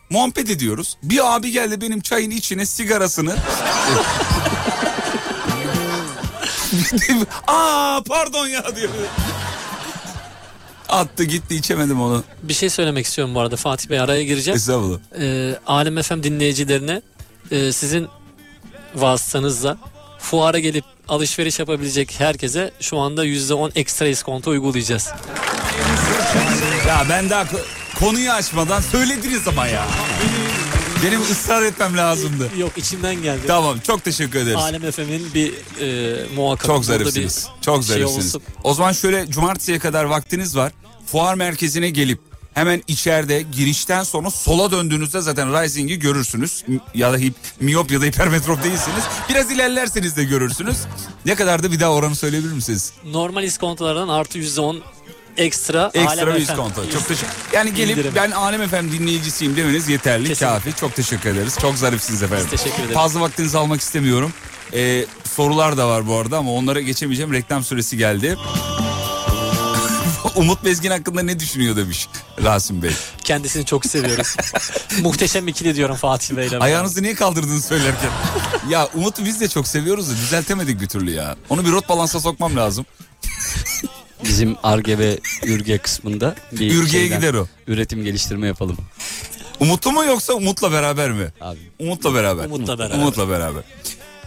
Muhabbet ediyoruz. Bir abi geldi benim çayın içine sigarasını. Aa pardon ya diyor. Attı gitti içemedim onu. Bir şey söylemek istiyorum bu arada Fatih Bey araya gireceğim. Estağfurullah. Ee, Alem FM dinleyicilerine e, sizin vasıtanızla fuara gelip alışveriş yapabilecek herkese şu anda %10 ekstra iskonto uygulayacağız. Ya ben daha ko- konuyu açmadan söylediniz ama ya. Benim ısrar etmem lazımdı. Yok içimden geldi. Tamam çok teşekkür ederiz. Alem FM'in bir e, muhakkak Çok zarifsiniz. bir Çok şey zarifsiniz. olsun. O zaman şöyle cumartesiye kadar vaktiniz var. Fuar merkezine gelip hemen içeride girişten sonra sola döndüğünüzde zaten Rising'i görürsünüz. Ya da hip, miyop ya da hipermetrop değilsiniz. Biraz ilerlerseniz de görürsünüz. Ne kadar da bir daha oranı söyleyebilir misiniz? Normal iskontolardan artı %10 ekstra, Ekstra bir iskonto. Çok teşekkür Yani gelip İndirim. ben Alem Efem dinleyicisiyim demeniz yeterli. Kesinlikle. Kafi. Çok teşekkür ederiz. Çok zarifsiniz efendim. Biz teşekkür ederiz. Fazla vaktinizi almak istemiyorum. Ee, sorular da var bu arada ama onlara geçemeyeceğim. Reklam süresi geldi. Umut Bezgin hakkında ne düşünüyor demiş Rasim Bey. Kendisini çok seviyoruz. Muhteşem ikili diyorum Fatih Bey'le. Ayağınızı niye kaldırdınız söylerken? ya Umut'u biz de çok seviyoruz da düzeltemedik bir türlü ya. Onu bir rot balansa sokmam lazım. Bizim ARGE ve ÜRGE kısmında bir Ürge'ye şeyden gider o. üretim geliştirme yapalım. Umut'u mu yoksa Umut'la beraber mi? Abi Umut'la beraber. Umut'la beraber. Umut'la beraber.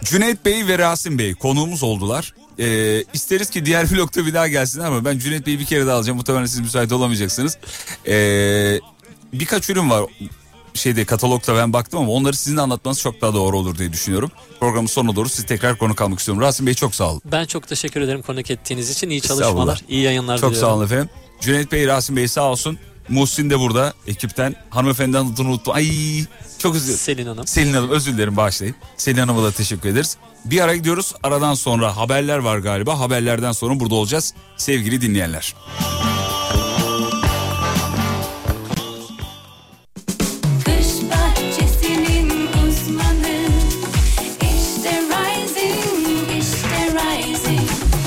Cüneyt Bey ve Rasim Bey konuğumuz oldular. Ee, isteriz ki diğer vlogda bir daha gelsin ama ben Cüneyt Bey'i bir kere daha alacağım. Muhtemelen siz müsait olamayacaksınız. Ee, birkaç ürün var şeyde katalogda ben baktım ama onları sizin anlatmanız çok daha doğru olur diye düşünüyorum. Programın sonuna doğru siz tekrar konuk almak istiyorum. Rasim Bey çok sağ olun. Ben çok teşekkür ederim konuk ettiğiniz için. İyi çalışmalar, iyi yayınlar Çok diliyorum. sağ olun efendim. Cüneyt Bey, Rasim Bey sağ olsun. Muhsin de burada ekipten. Hanımefendiden adını unuttum. Ay çok özür. Selin Hanım. Selin Hanım özür dilerim bağışlayın. Selin Hanım'a da teşekkür ederiz. Bir ara gidiyoruz. Aradan sonra haberler var galiba. Haberlerden sonra burada olacağız sevgili dinleyenler. Kış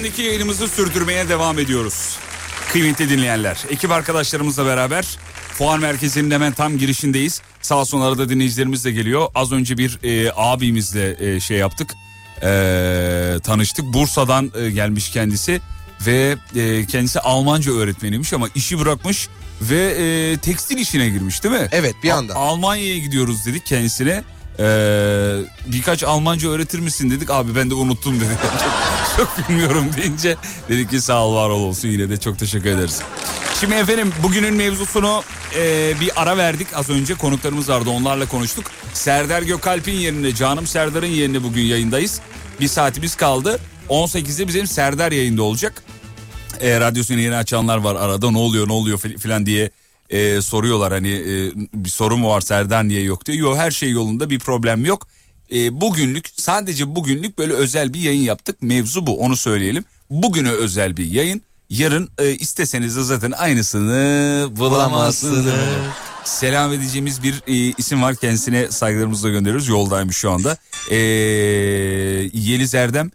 Merkezi'ndeki yayınımızı sürdürmeye devam ediyoruz. Kıymetli dinleyenler, ekip arkadaşlarımızla beraber Fuar Merkezi'nin hemen tam girişindeyiz. Sağ olsun arada dinleyicilerimiz de geliyor. Az önce bir e, abimizle e, şey yaptık, e, tanıştık. Bursa'dan e, gelmiş kendisi ve e, kendisi Almanca öğretmeniymiş ama işi bırakmış ve e, tekstil işine girmiş değil mi? Evet, bir anda. A- Almanya'ya gidiyoruz dedik kendisine. Ee, birkaç Almanca öğretir misin dedik. Abi ben de unuttum dedi. çok, bilmiyorum deyince dedik ki sağ ol var ol olsun yine de çok teşekkür ederiz. Şimdi efendim bugünün mevzusunu e, bir ara verdik az önce konuklarımız vardı onlarla konuştuk. Serdar Gökalp'in yerine Canım Serdar'ın yerine bugün yayındayız. Bir saatimiz kaldı. 18'de bizim Serdar yayında olacak. e, radyosunu yeni açanlar var arada ne oluyor ne oluyor fil- filan diye e, soruyorlar hani e, bir sorun mu var Serdar niye yok diye. Yok her şey yolunda bir problem yok. E, bugünlük sadece bugünlük böyle özel bir yayın yaptık mevzu bu onu söyleyelim. Bugüne özel bir yayın yarın e, isteseniz de zaten aynısını bulamazsınız. Selam edeceğimiz bir e, isim var kendisine saygılarımızla gönderiyoruz yoldaymış şu anda. E, Yeliz Erdem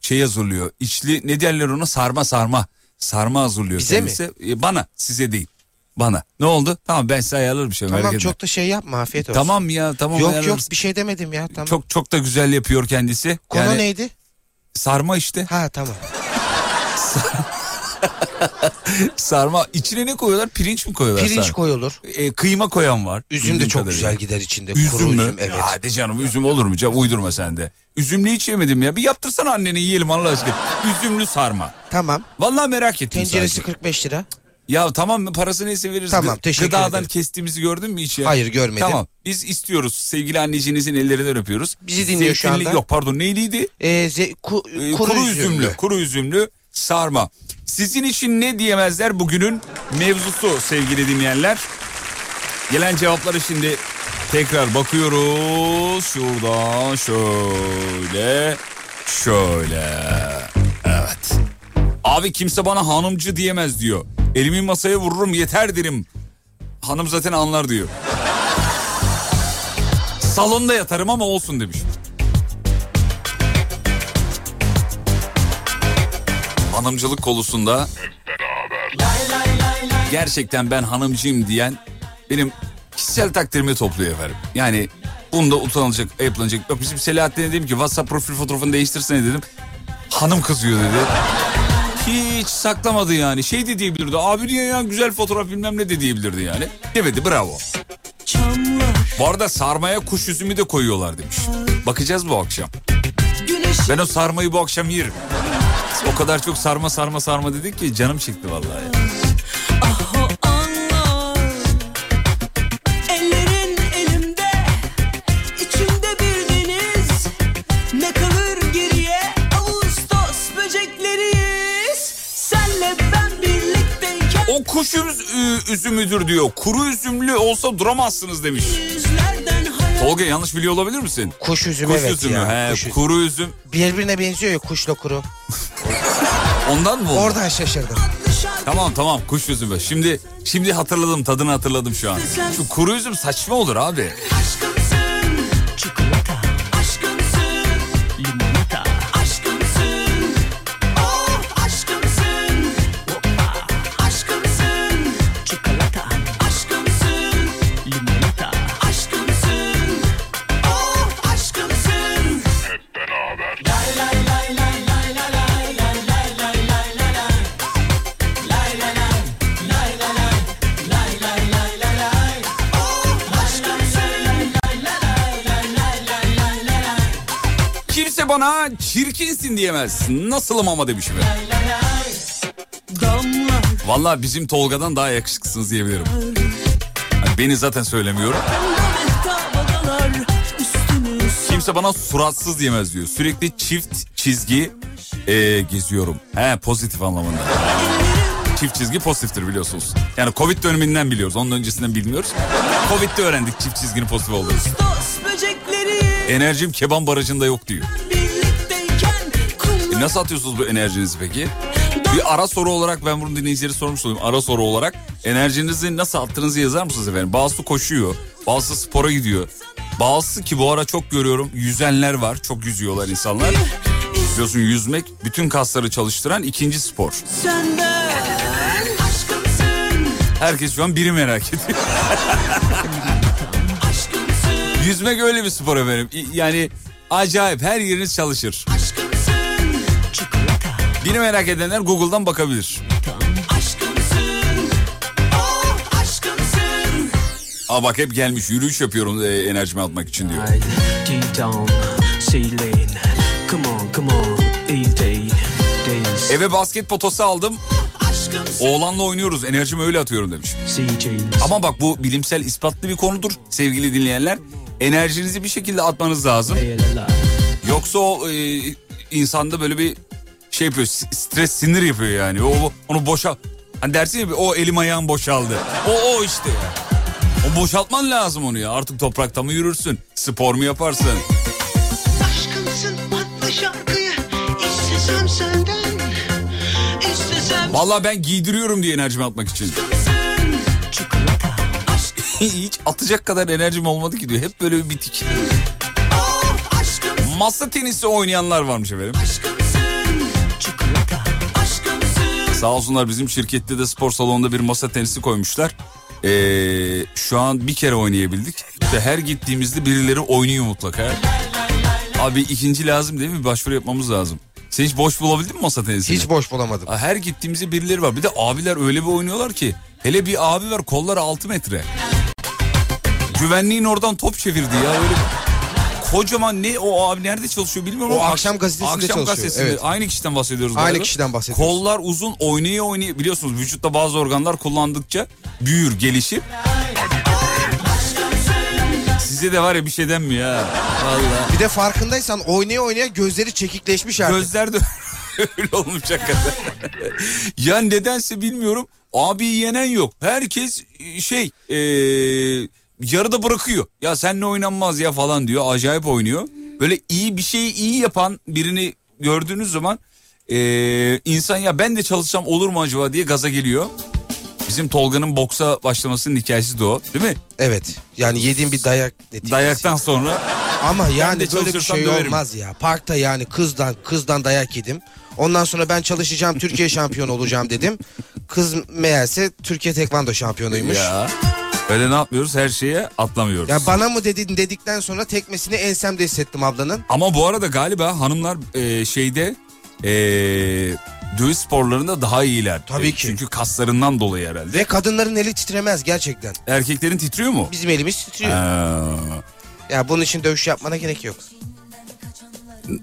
şey hazırlıyor. İçli ne derler ona sarma sarma. Sarma hazırlıyor. Bize mi? kendisi. E, bana size değil. Bana. Ne oldu? Tamam ben size ayarlarım bir şey Tamam etme. çok da şey yapma afiyet olsun. Tamam ya tamam Yok ayarlarız. yok bir şey demedim ya tamam. Çok çok da güzel yapıyor kendisi. Konu Yani neydi? Sarma işte. Ha tamam. Sarma. İçine ne koyuyorlar? Pirinç mi koyuyorlar? Pirinç sarma? koyulur. E, kıyma koyan var. Üzüm de çok kadarıyla. güzel gider içinde. Üzüm Kuru mü? üzüm evet. Hadi canım üzüm olur mu canım uydurma sen de. Üzümlü hiç yemedim ya. Bir yaptırsana anneni yiyelim Allah aşkına. Üzümlü sarma. Tamam. Vallahi merak ettim Tenceresi sadece. 45 lira. Ya tamam mı parası neyse veririz. Tamam, teşekkür Gıdadan ederim. kestiğimizi gördün mü hiç ya? Hayır, görmedim. Tamam biz istiyoruz sevgili anneciğinizin ellerinden öpüyoruz. Bizi dinliyor şu Zeytinli- anda. Yok pardon neyliydi? Ee, ze- ku- Ee, kuru, üzümlü. Kuru üzümlü sarma. Sizin için ne diyemezler bugünün mevzusu sevgili dinleyenler. Gelen cevapları şimdi tekrar bakıyoruz. Şuradan şöyle şöyle. Evet. Abi kimse bana hanımcı diyemez diyor. Elimi masaya vururum yeter derim. Hanım zaten anlar diyor. Salonda yatarım ama olsun demiş. hanımcılık konusunda gerçekten ben hanımcıyım diyen benim kişisel takdirimi topluyor efendim. Yani bunda utanılacak, ayıplanacak. Bizim Selahattin'e dedim ki WhatsApp profil fotoğrafını değiştirsene dedim. Hanım kızıyor dedi. Hiç saklamadı yani. Şey de diyebilirdi. Abi niye ya güzel fotoğraf bilmem ne de diyebilirdi yani. Demedi bravo. Bu arada sarmaya kuş üzümü de koyuyorlar demiş. Bakacağız bu akşam. Ben o sarmayı bu akşam yerim. O kadar çok sarma sarma sarma dedik ki canım çekti vallahi. Ah O kuş üzümüdür diyor. Kuru üzümlü olsa duramazsınız demiş. Tolga yanlış biliyor olabilir misin? Kuş üzümü Kuş evet üzümü. ya. he, kuş üzümü. kuru üzüm. Birbirine benziyor ya kuşla kuru. Ondan mı oldu? Oradan şaşırdım. Tamam tamam kuş üzümü. Şimdi şimdi hatırladım tadını hatırladım şu an. Şu kuru üzüm saçma olur abi. Aşkımsın Kimse bana çirkinsin diyemez. Nasılım ama demiş mi? Damla Vallahi bizim Tolga'dan daha yakışıklısınız diyebilirim. Hani beni zaten söylemiyorum. Kimse bana suratsız diyemez diyor. Sürekli çift çizgi e, geziyorum. He pozitif anlamında. Çift çizgi pozitiftir biliyorsunuz. Yani Covid döneminden biliyoruz. Onun öncesinden bilmiyoruz. Covid'de öğrendik çift çizginin pozitif olduğunu. Enerjim keban barajında yok diyor. E nasıl atıyorsunuz bu enerjinizi peki? Bir ara soru olarak ben bunu dinleyicileri sormuş olayım. Ara soru olarak enerjinizi nasıl attığınızı yazar mısınız efendim? Bazısı koşuyor, bazısı spora gidiyor. Bazısı ki bu ara çok görüyorum yüzenler var. Çok yüzüyorlar insanlar. Biliyorsun yüzmek bütün kasları çalıştıran ikinci spor. Herkes şu an biri merak ediyor. Yüzmek öyle bir spor efendim. Yani acayip her yeriniz çalışır. Biri merak edenler Google'dan bakabilir. Aa bak hep gelmiş yürüyüş yapıyorum e, enerjimi atmak için diyor. Eve basket potası aldım. Oğlanla oynuyoruz. Enerjimi öyle atıyorum demiş. Ama bak bu bilimsel ispatlı bir konudur sevgili dinleyenler. Enerjinizi bir şekilde atmanız lazım. Yoksa o e, insanda böyle bir şey yapıyor stres sinir yapıyor yani. O onu boşa hani dersin ya o elim ayağım boşaldı. O o işte ya. O boşaltman lazım onu ya. Artık toprakta mı yürürsün? Spor mu yaparsın? Vallahi ben giydiriyorum diye enerjimi atmak için. Hiç atacak kadar enerjim olmadı ki diyor. Hep böyle bir bitik. Aşkım Masa tenisi oynayanlar varmış efendim. aşkımsın çikolata aşkımsın Sağ olsunlar bizim şirkette de spor salonunda bir masa tenisi koymuşlar. Ee, şu an bir kere oynayabildik. İşte her gittiğimizde birileri oynuyor mutlaka. Abi ikinci lazım değil mi? Başvuru yapmamız lazım. Sen hiç boş bulabildin mi masa tenisini? Hiç boş bulamadım. Her gittiğimizde birileri var. Bir de abiler öyle bir oynuyorlar ki. Hele bir abi var kolları 6 metre. Güvenliğin oradan top çevirdi ya. Öyle Kocaman ne o abi nerede çalışıyor bilmiyorum O akşam gazetesinde akşam çalışıyor, gazetesinde. evet. Aynı kişiden bahsediyoruz. Aynı arada. kişiden bahsediyoruz. Kollar uzun oynaya oynaya biliyorsunuz vücutta bazı organlar kullandıkça büyür gelişir. Size de var ya bir şey denmiyor ha. Vallahi. Bir de farkındaysan oynaya oynaya gözleri çekikleşmiş artık. Gözler de öyle olmuş hakikaten. ya nedense bilmiyorum. Abi yenen yok. Herkes e, şey e, yarıda bırakıyor. Ya seninle oynanmaz ya falan diyor. Acayip oynuyor. Böyle iyi bir şeyi iyi yapan birini gördüğünüz zaman e, insan ya ben de çalışsam olur mu acaba diye gaza geliyor. Bizim Tolga'nın boksa başlamasının hikayesi de o değil mi? Evet. Yani yediğim bir dayak neticesi. Dayaktan sonra Ama yani böyle bir şey döverim. olmaz ya. Parkta yani kızdan kızdan dayak yedim. Ondan sonra ben çalışacağım Türkiye şampiyonu olacağım dedim. Kız meğerse Türkiye tekvando şampiyonuymuş. Ya. Ya öyle ne yapmıyoruz her şeye atlamıyoruz. bana mı dedin dedikten sonra tekmesini ensemde hissettim ablanın. Ama bu arada galiba hanımlar e, şeyde e, dövüş sporlarında daha iyiler. Tabii E, ki. Çünkü kaslarından dolayı herhalde. Ve kadınların eli titremez gerçekten. Erkeklerin titriyor mu? Bizim elimiz titriyor. Aa, Ya bunun için dövüş yapmana gerek yok.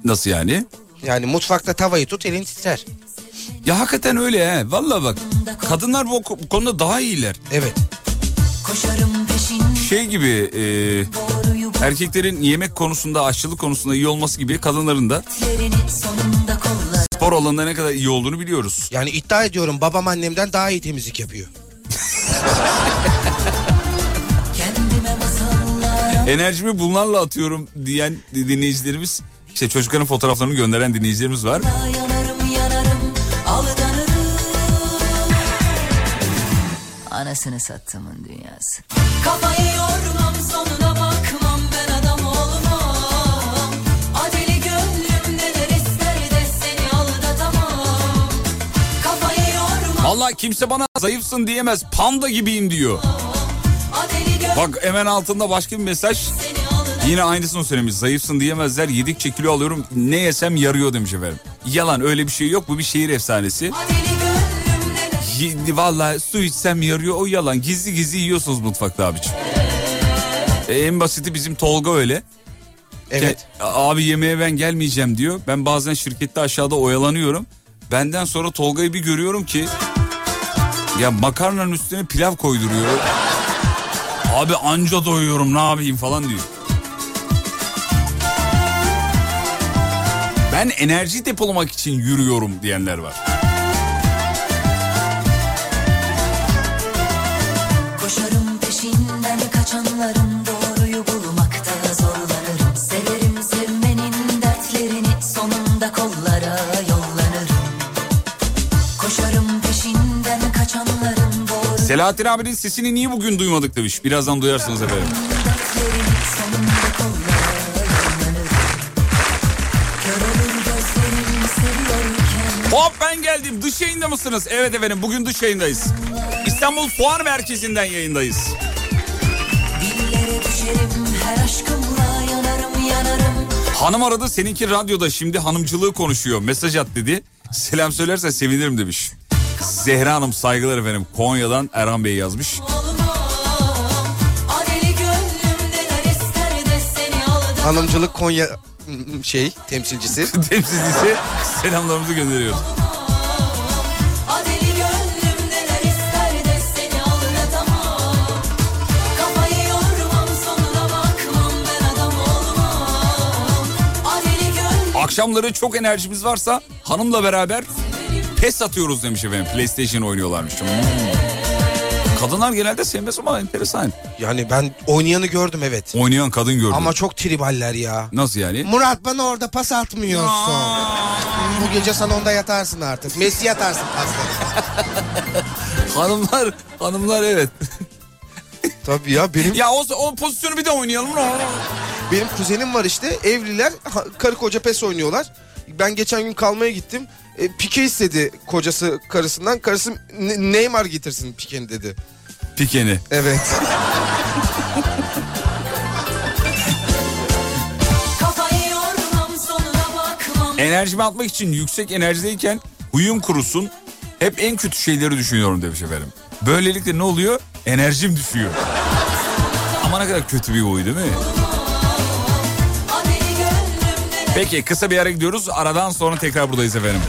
nasıl yani? Yani mutfakta tavayı tut elin titrer. Ya hakikaten öyle he. Vallahi bak. Kadınlar bu konuda daha iyiler. Evet. Şey gibi e, erkeklerin yemek konusunda aşçılık konusunda iyi olması gibi kadınların da spor alanında ne kadar iyi olduğunu biliyoruz. Yani iddia ediyorum babam annemden daha iyi temizlik yapıyor. kendime masallar Enerjimi bunlarla atıyorum diyen dinleyicilerimiz işte çocukların fotoğraflarını gönderen dinleyicilerimiz var. Anasını sattımın dünyası Kafayı yormam sonuna bakmam ben adam olmam Adeli gönlüm neler ister de seni aldatamam Kafayı yormam Vallahi kimse bana zayıfsın diyemez. Panda gibiyim diyor. Bak hemen altında başka bir mesaj. Yine aynısını söylemiş. Zayıfsın diyemezler. Yedikçe kilo alıyorum. Ne yesem yarıyor demiş efendim. Yalan öyle bir şey yok. Bu bir şehir efsanesi. Adeli Vallahi su içsem yarıyor. O yalan. Gizli gizli yiyorsunuz mutfakta abiciğim. E, en basiti bizim Tolga öyle. Evet. Ke- Abi yemeğe ben gelmeyeceğim diyor. Ben bazen şirkette aşağıda oyalanıyorum. Benden sonra Tolga'yı bir görüyorum ki ya makarnanın üstüne pilav koyduruyor. Abi anca doyuyorum ne yapayım falan diyor. Ben enerji depolamak için yürüyorum diyenler var. Selahattin abinin sesini niye bugün duymadık demiş. Birazdan duyarsınız efendim. Hop ben geldim. Dış yayında mısınız? Evet efendim bugün dış yayındayız. İstanbul Fuar Merkezi'nden yayındayız. Hanım aradı seninki radyoda şimdi hanımcılığı konuşuyor. Mesaj at dedi. Selam söylersen sevinirim demiş. Zehra Hanım saygılar efendim. Konya'dan Erhan Bey yazmış. Hanımcılık Konya mm, şey temsilcisi. Temsilcisi selamlarımızı gönderiyoruz. Akşamları çok enerjimiz varsa hanımla beraber PES atıyoruz demiş efendim. PlayStation oynuyorlarmış. Hmm. Kadınlar genelde sevmez ama enteresan. Yani ben oynayanı gördüm evet. Oynayan kadın gördüm. Ama çok triballer ya. Nasıl yani? Murat bana orada pas atmıyorsun. Bu gece salonda yatarsın artık. Messi yatarsın pasta. hanımlar, hanımlar evet. Tabii ya benim Ya o, o pozisyonu bir de oynayalım. benim kuzenim var işte evliler karı koca pes oynuyorlar. Ben geçen gün kalmaya gittim. E, Pike istedi kocası karısından. Karısı "Ne- Neymar getirsin Pike'ni dedi. Pikeni. Evet. Enerjimi atmak için yüksek enerjideyken huyum kurusun. Hep en kötü şeyleri düşünüyorum demiş efendim. Böylelikle ne oluyor? Enerjim düşüyor. Ama ne kadar kötü bir huy değil mi? Peki kısa bir ara gidiyoruz. Aradan sonra tekrar buradayız efendim.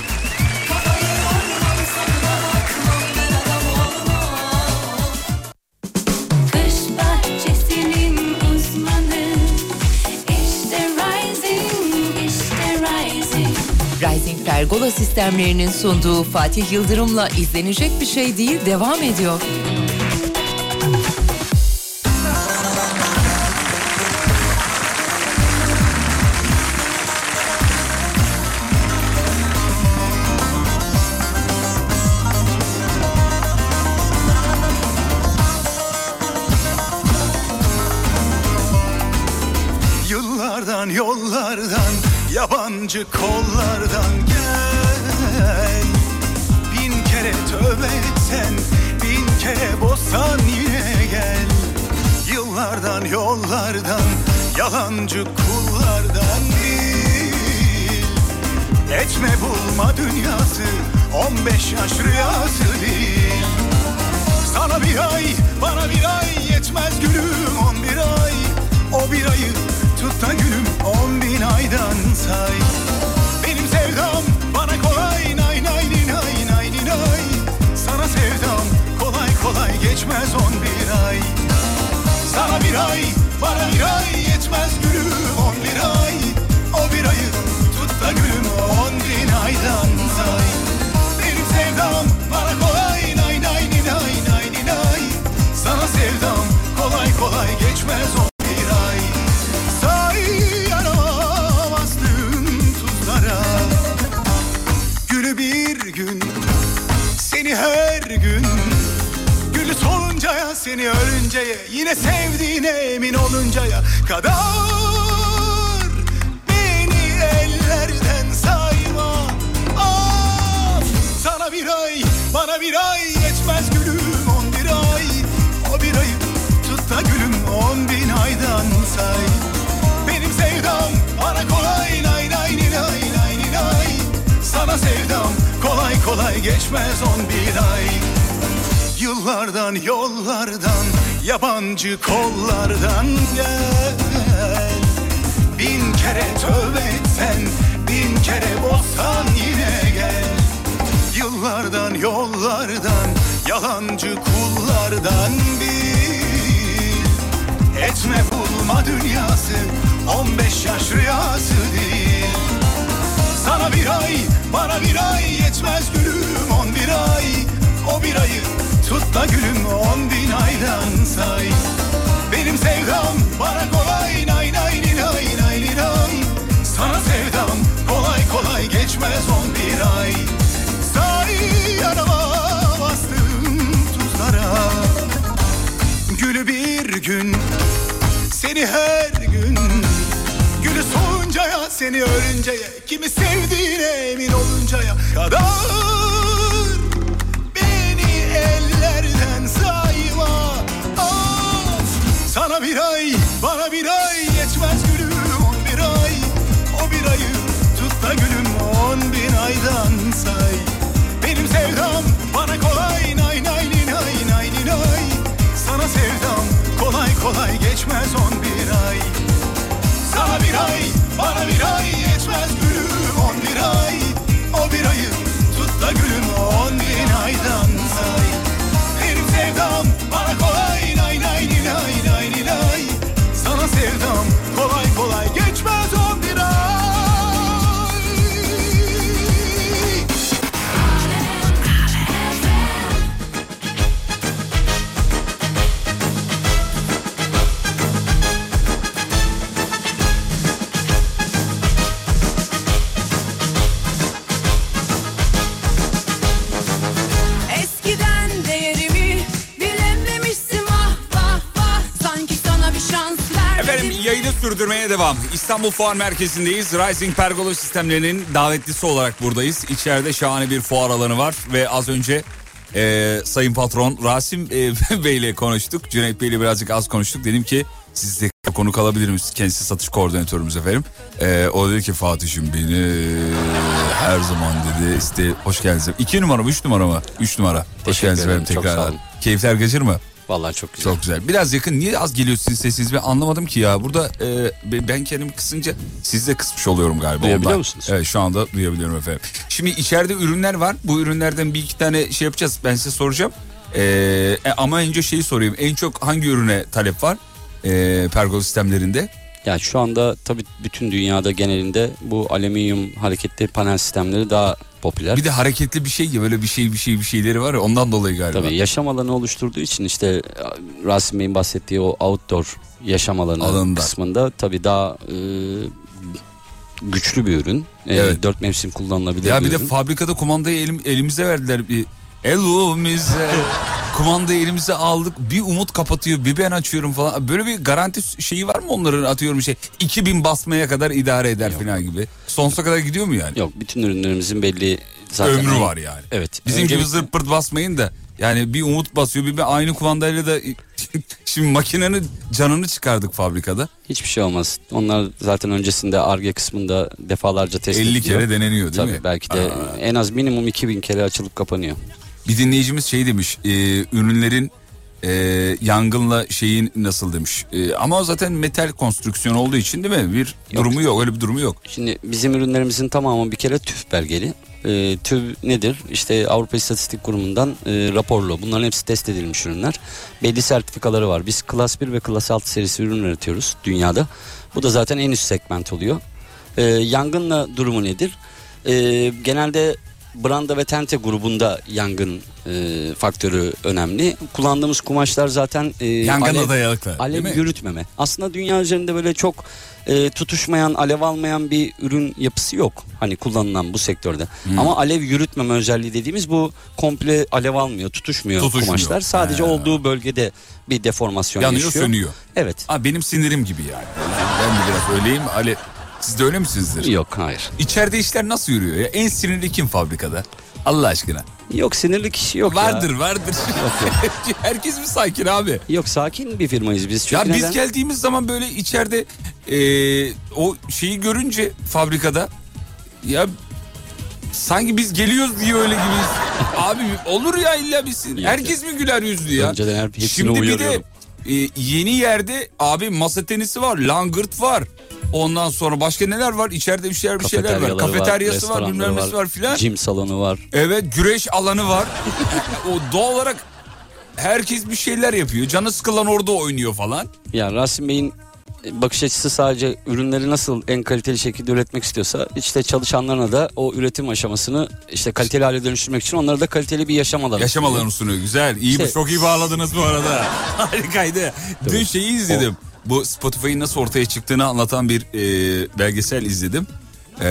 Rising Pergola sistemlerinin sunduğu Fatih Yıldırım'la izlenecek bir şey değil devam ediyor. Kollardan gel. Bin kere tövbe etsen bin kere bozsan yine gel. Yıllardan yollardan yalancı kullardan değil. Etme bulma dünyası 15 yaş rüyası değil. Sana bir ay, bana bir ay yetmez gülüm on bir ay. O bir ayı tut da gülüm on bin aydan say sevdam bana kolay nay nay nay nay nay Sana sevdam kolay kolay geçmez on bir ay. Sana bir ay, bana bir ay yetmez gülüm on bir ay. O bir ayı tut da gülüm on bin aydan say. Benim sevdam ölünceye Yine sevdiğine emin oluncaya kadar Beni ellerden sayma. Of sana bir ay bana bir ay Yetmez gülüm on bir ay. O bir ayı tut da gülüm on bin aydan say. Benim sevdam bana kolay nay nay nay nay nay Sana sevdam kolay kolay geçmez on bir ay. Yıllardan yollardan yabancı kollardan gel. Bin kere tövbe etsen bin kere bozsan yine gel. Yıllardan yollardan yalancı kullardan bil. Etme bulma dünyası 15 yaş rüyası değil. Sana bir ay, bana bir ay yetmez gülüm on bir ay. O bir ayı tut da gülüm on bin aydan say. Benim sevdam bana kolay nay nay ni nay nay ni nay. Sana sevdam kolay kolay geçmez on bir ay. Say yanıma bastım tuzlara. Gülü bir gün seni her gün. Gülü soluncaya seni ölünceye Kimi sevdiğine emin oluncaya kadar sana bir ay bana bir ay Yetmez gülüm bir ay. O bir ayı tut da gülüm on bin aydan say. Benim sevdam bana kolay nay nay nay nay nay. Sana sevdam kolay kolay geçmez on bir ay. Sana bir ay, bana bir ay yetmez gülüm on bir ay. O bir ayı tut da gülüm on bin aydan say. Benim sevdam bana kolay sevdam. Kolay kolay geçmez on Sürdürmeye devam. İstanbul Fuar Merkezi'ndeyiz. Rising Pergola sistemlerinin davetlisi olarak buradayız. İçeride şahane bir fuar alanı var ve az önce e, Sayın Patron Rasim e, Bey ile konuştuk. Cüneyt Bey ile birazcık az konuştuk. Dedim ki siz de konuk alabilir misiniz? Kendisi satış koordinatörümüz efendim. E, o dedi ki Fatih'im beni her zaman dedi. İşte hoş geldiniz. İki numara mı üç numara mı? Üç numara. Hoş Teşekkür geldiniz efendim olun. Keyifler kaçır mı? Vallahi çok güzel. Çok güzel. Biraz yakın. Niye az geliyor sizin sesiniz? Ben anlamadım ki ya. Burada e, ben kendimi kısınca siz de kısmış oluyorum galiba. Duyabiliyor ondan. musunuz? Evet şu anda duyabiliyorum efendim. Şimdi içeride ürünler var. Bu ürünlerden bir iki tane şey yapacağız. Ben size soracağım. E, e, ama önce şeyi sorayım. En çok hangi ürüne talep var? E, pergola sistemlerinde. Ya şu anda tabii bütün dünyada genelinde bu alüminyum hareketli panel sistemleri daha popüler. Bir de hareketli bir şey ya böyle bir şey bir şey bir şeyleri var ya ondan dolayı galiba. Tabii yaşam alanı oluşturduğu için işte Rasim Bey'in bahsettiği o outdoor yaşam alanı Alanında. kısmında tabii daha e, güçlü bir ürün. E, Evet. Dört mevsim kullanılabilir Ya bir bir de ürün. fabrikada kumandayı elim, elimize verdiler bir elimize kumandayı elimize aldık bir umut kapatıyor bir ben açıyorum falan böyle bir garanti şeyi var mı onların atıyorum şey 2000 basmaya kadar idare eder falan gibi sonsuza kadar gidiyor mu yani? Yok bütün ürünlerimizin belli zaten Ömrü var yani. Evet. Bizim gibi bir- zırt pırt basmayın da yani bir umut basıyor bir ben aynı kumandayla da şimdi makinenin canını çıkardık fabrikada Hiçbir şey olmaz. Onlar zaten öncesinde ARGE kısmında defalarca test 50 ediliyor. kere deneniyor değil Tabii mi? belki de en az minimum 2000 kere açılıp kapanıyor. Bir dinleyicimiz şey demiş e, ürünlerin e, yangınla şeyin nasıl demiş. E, ama zaten metal konstrüksiyon olduğu için değil mi? Bir durumu yok öyle bir durumu yok. Şimdi bizim ürünlerimizin tamamı bir kere TÜV belgeli. Ee, TÜV nedir? İşte Avrupa İstatistik Kurumu'ndan e, raporlu. Bunların hepsi test edilmiş ürünler. Belli sertifikaları var. Biz Klas 1 ve Klas 6 serisi ürün üretiyoruz dünyada. Bu da zaten en üst segment oluyor. Ee, yangınla durumu nedir? Ee, genelde Branda ve Tente grubunda yangın e, faktörü önemli. Kullandığımız kumaşlar zaten e, Yangına alev- dayanıklı Alev yürütmeme. Aslında dünya üzerinde böyle çok e, tutuşmayan, alev almayan bir ürün yapısı yok. Hani kullanılan bu sektörde. Hmm. Ama alev yürütmeme özelliği dediğimiz bu komple alev almıyor, tutuşmuyor, Tutuşmuyor. kumaşlar. Sadece He. olduğu bölgede bir deformasyon Yanıyor yaşıyor. sönüyor. Evet. Ha, benim sinirim gibi yani. Ben de biraz öyleyim. Ale, siz de öyle misinizdir? Yok hayır. İçeride işler nasıl yürüyor ya? En sinirli kim fabrikada? Allah aşkına. Yok sinirli kişi yok vardır ya. vardır. Herkes mi sakin abi? Yok sakin bir firmayız biz. Çünkü ya biz neden? geldiğimiz zaman böyle içeride e, o şeyi görünce fabrikada ya sanki biz geliyoruz diye öyle gibiyiz. Abi olur ya illa bilsin. Herkes mi güler yüzlü ya? Önceden hepsini Şimdi bir de e, yeni yerde abi masa tenisi var, langırt var. Ondan sonra başka neler var? İçeride bir şeyler bir şeyler var. Kafeteryası var, restoranları bilmem nesi var filan. Gym salonu var. Evet güreş alanı var. o doğal olarak herkes bir şeyler yapıyor. Canı sıkılan orada oynuyor falan. Ya Rasim Bey'in bakış açısı sadece ürünleri nasıl en kaliteli şekilde üretmek istiyorsa işte çalışanlarına da o üretim aşamasını işte kaliteli hale dönüştürmek için onlara da kaliteli bir yaşam alanı. Yaşam alanı sunuyor. Güzel. İyi İşte- çok iyi bağladınız bu arada. Harikaydı. Dün şeyi izledim. Bu Spotify'ın nasıl ortaya çıktığını anlatan bir e, belgesel izledim. E,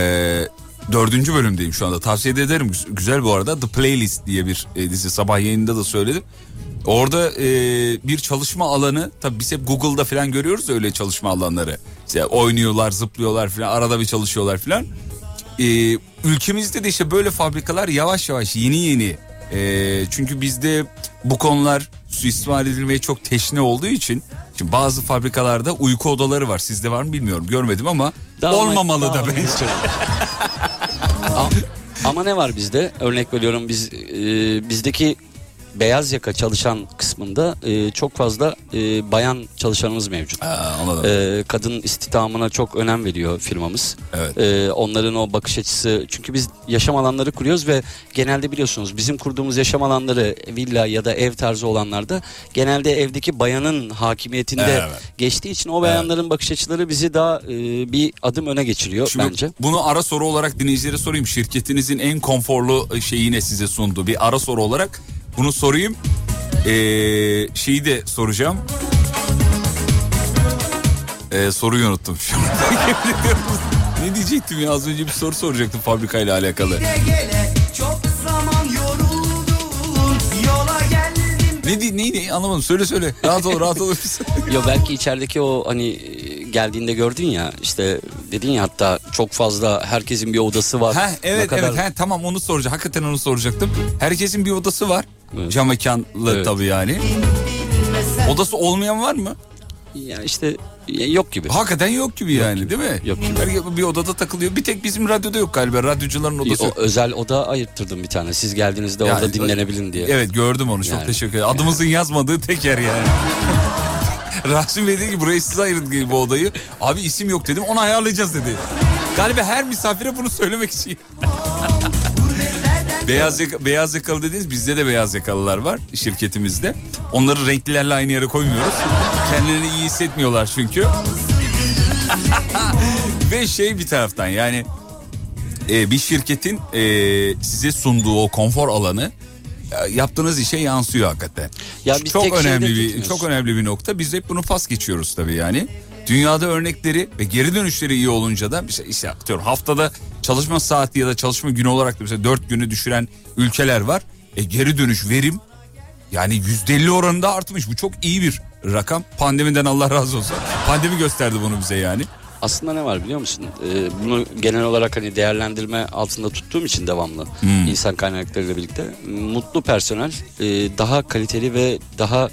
dördüncü bölümdeyim şu anda. Tavsiye de ederim. Güz- Güzel bu arada. The Playlist diye bir e, dizi. Sabah yayında da söyledim. Orada e, bir çalışma alanı tabii biz hep Google'da falan görüyoruz öyle çalışma alanları. İşte oynuyorlar, zıplıyorlar falan, arada bir çalışıyorlar falan. E, ülkemizde de işte böyle fabrikalar yavaş yavaş yeni yeni. E, çünkü bizde bu konular suistimal edilmeye çok teşne olduğu için şimdi bazı fabrikalarda uyku odaları var. Sizde var mı bilmiyorum. Görmedim ama Dağılma- olmamalı da dağılma bence. Ama, ama ne var bizde? Örnek veriyorum biz e, bizdeki beyaz yaka çalışan kısmında e, çok fazla e, bayan çalışanımız mevcut. anladım. E, kadın istihdamına çok önem veriyor firmamız. Evet. E, onların o bakış açısı çünkü biz yaşam alanları kuruyoruz ve genelde biliyorsunuz bizim kurduğumuz yaşam alanları villa ya da ev tarzı olanlarda genelde evdeki bayanın hakimiyetinde Evet. geçtiği için o bayanların bakış açıları bizi daha e, bir adım öne geçiriyor Şimdi bence. bunu ara soru olarak dinleyicilere sorayım. Şirketinizin en konforlu şeyi ne size sundu? Bir ara soru olarak bunu sorayım. Ee, şeyi de soracağım. Ee, soruyu unuttum şu ne diyecektim ya az önce bir soru soracaktım fabrikayla alakalı. Ne di- neyi ne anlamadım söyle söyle. Rahat ol rahat ol. Yo belki içerideki o hani geldiğinde gördün ya işte dedin ya hatta çok fazla herkesin bir odası var. Ha Ne evet kadar- evet he, tamam onu soracağım. Hakikaten onu soracaktım. Herkesin bir odası var. Evet. Cam mekanlı Evet. tabii yani. Odası olmayan var mı? Ya işte ya yok gibi. Hakikaten yok gibi yani değil mi? Yok gibi. Herkes bir odada takılıyor. Bir tek bizim radyoda yok galiba. Radyocuların odası O yok. özel oda ayırttırdım bir tane. Siz geldiğinizde Yani- orada dinlenebilin diye. Evet gördüm onu çok Yani. teşekkür ederim. Adımızın yazmadığı tek yer yani. Rasim Bey dedi ki burayı siz ayırdınız gibi bu odayı. Abi isim yok dedim onu ayarlayacağız dedi. Galiba her misafire bunu söylemek için. beyaz, yaka, beyaz yakalı dediniz bizde de beyaz yakalılar var şirketimizde. Onları renklilerle aynı yere koymuyoruz. Kendilerini iyi hissetmiyorlar çünkü. Ve şey bir taraftan yani e, bir şirketin e, size sunduğu o konfor alanı yaptığınız işe yansıyor hakikaten. Ya biz çok önemli bir tutmuyoruz. çok önemli bir nokta. Biz hep bunu pas geçiyoruz tabii yani. Dünyada örnekleri ve geri dönüşleri iyi olunca da işte, işte atıyorum haftada çalışma saati ya da çalışma günü olarak da mesela 4 günü düşüren ülkeler var. E geri dönüş verim yani %50 oranında artmış. Bu çok iyi bir rakam. Pandemiden Allah razı olsun. Pandemi gösterdi bunu bize yani. Aslında ne var biliyor musun? Ee, bunu genel olarak hani değerlendirme altında tuttuğum için devamlı Hmm. insan kaynaklarıyla birlikte mutlu personel e, daha kaliteli ve daha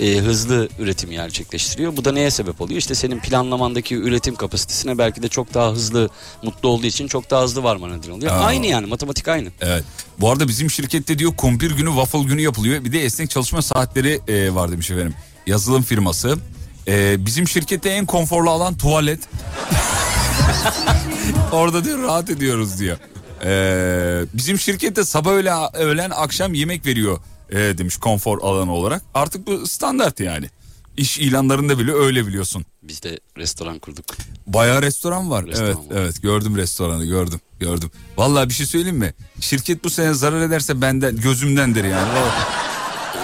e, hızlı üretim gerçekleştiriyor. Bu da neye sebep oluyor? İşte senin planlamandaki üretim kapasitesine belki de çok daha hızlı mutlu olduğu için çok daha hızlı varma neden oluyor. Aa. Aynı yani matematik aynı. Evet. Bu arada bizim şirkette diyor kumpir günü, waffle günü yapılıyor. Bir de esnek çalışma saatleri e, var demiş efendim. Yazılım firması. E, bizim şirkette en konforlu alan tuvalet. Orada diyor rahat ediyoruz diyor. E, bizim şirkette sabah öğle, öğlen akşam yemek veriyor e, demiş konfor alanı olarak. Artık bu standart yani. İş ilanlarında bile öyle biliyorsun. Biz de restoran kurduk. Bayağı restoran var. Restoran evet, var. evet gördüm restoranı gördüm, gördüm. Vallahi bir şey söyleyeyim mi? Şirket bu sene zarar ederse benden gözümdendir yani.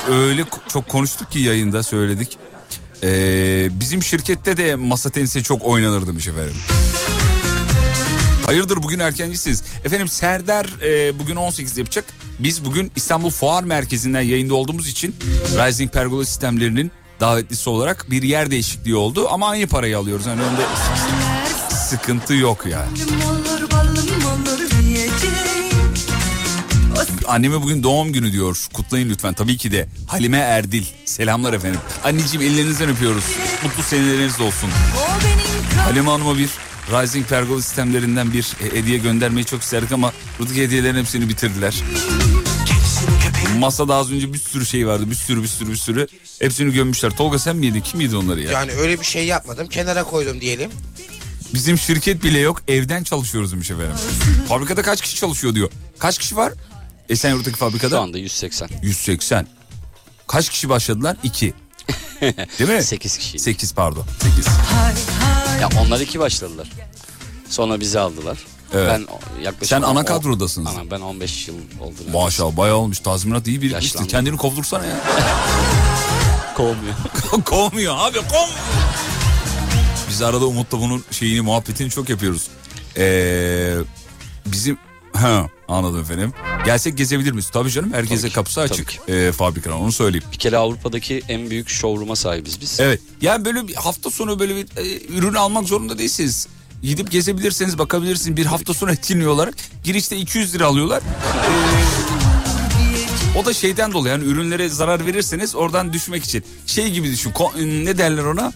Öyle çok konuştuk ki yayında söyledik. Ee, bizim şirkette de masa tenisi çok oynanır demiş efendim. Hayırdır bugün erkencisiniz. Efendim Serdar e, bugün 18 yapacak. Biz bugün İstanbul Fuar Merkezi'nden yayında olduğumuz için Rising Pergola sistemlerinin davetlisi olarak bir yer değişikliği oldu. Ama aynı parayı alıyoruz. Yani önde sıkıntı yok yani. Anneme bugün doğum günü diyor. Kutlayın lütfen. Tabii ki de Halime Erdil. Selamlar efendim. Anneciğim ellerinizden öpüyoruz. Mutlu seneleriniz olsun. Halime Hanım'a bir Rising Pergola sistemlerinden bir hediye göndermeyi çok isterdik ama buradaki hediyelerin hepsini bitirdiler. Masada az önce bir sürü şey vardı. Bir sürü bir sürü bir sürü. Hepsini gömmüşler. Tolga sen miydin? Kim yedi onları ya? Yani öyle bir şey yapmadım. Kenara koydum diyelim. Bizim şirket bile yok. Evden çalışıyoruz demiş efendim. Fabrikada kaç kişi çalışıyor diyor. Kaç kişi var? Esenyurt'taki fabrikada? Şu anda 180. 180. Kaç kişi başladılar? 2. Değil mi? 8 kişi. 8 pardon. 8. Ya onlar iki başladılar. Sonra bizi aldılar. Evet. Ben yaklaşık Sen ana kadrodasınız. Ana ben 15 yıl oldu. Maşallah bayağı olmuş. Tazminat iyi birikmiştir. Yaşlandım. Kendini kovdursana ya. Kovmuyor. Kovmuyor abi kovmuyor. Biz arada Umut'la bunun şeyini muhabbetini çok yapıyoruz. Ee, bizim ha anladım efendim. Gelsek gezebilir miyiz? Tabii canım herkese Tabii ki, kapısı açık. ki. Ee, fabrikadan onu söyleyeyim. Bir kere Avrupa'daki en büyük showroom'a sahibiz biz. Evet. Yani böyle bir hafta sonu böyle bir e, ürün almak zorunda değilsiniz. Gidip gezebilirsiniz, bakabilirsiniz. Bir hafta sonu etkinliği olarak girişte 200 lira alıyorlar. Ee, o da şeyden dolayı yani ürünlere zarar verirseniz oradan düşmek için. Şey gibi düşün. ne derler ona?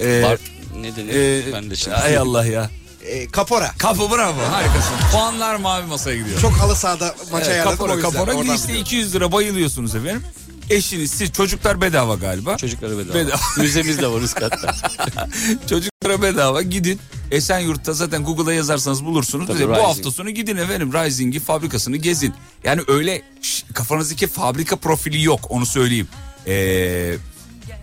Ee, Bar, ne denir? e, ben de şimdi. Ay Allah ya. Ee, kapora. Kapı bravo harikasın. Puanlar mavi masaya gidiyor. Çok halı sahada maça Evet, ayarladım o kapora, yüzden. kapora Oradan girişte biliyorum. 200 lira bayılıyorsunuz efendim. Eşiniz, siz çocuklar bedava galiba. Çocuklara bedava. Bedava. Müzemiz de var üst katta. Çocuklara bedava gidin. Esenyurt'ta zaten Google'a yazarsanız bulursunuz. Tabii, bu Rising. hafta sonu gidin efendim Rising'i fabrikasını gezin. Yani öyle ş- kafanızdaki fabrika profili yok onu söyleyeyim. Ee,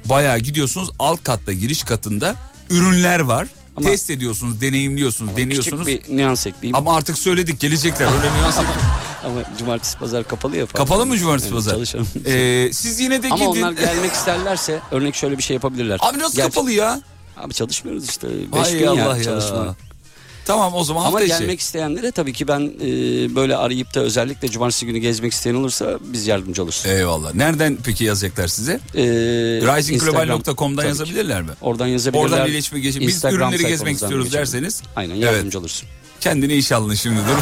bayağı gidiyorsunuz alt katta giriş katında ürünler var. Ama- Test ediyorsunuz, deneyimliyorsunuz, deniyorsunuz. Küçük bir nüans ekleyeyim. Ama artık söyledik gelecekler öyle nüans. Ama cumartesi pazar kapalı ya. Kapalı mı cumartesi Evet, pazar? Çalışalım. Ee, siz yine de Ama gidin. onlar gelmek isterlerse örnek şöyle bir şey yapabilirler. Abi nasıl Gerçi- kapalı ya? Abi çalışmıyoruz işte. 5 Hay gün Allah ya, ya. çalışma. Tamam o zaman Ama hafta içi. gelmek isteyenlere tabii ki ben e, böyle arayıp da özellikle cumartesi günü gezmek isteyen olursa biz yardımcı oluruz. Eyvallah. Nereden peki yazacaklar size? Ee, Risingglobal.com'dan yazabilirler mi? Oradan yazabilirler. Oradan iletişime geçin. Biz ürünleri gezmek istiyoruz geçelim. derseniz. Aynen Evet. yardımcı olursun. Kendine iş alın şimdi dur.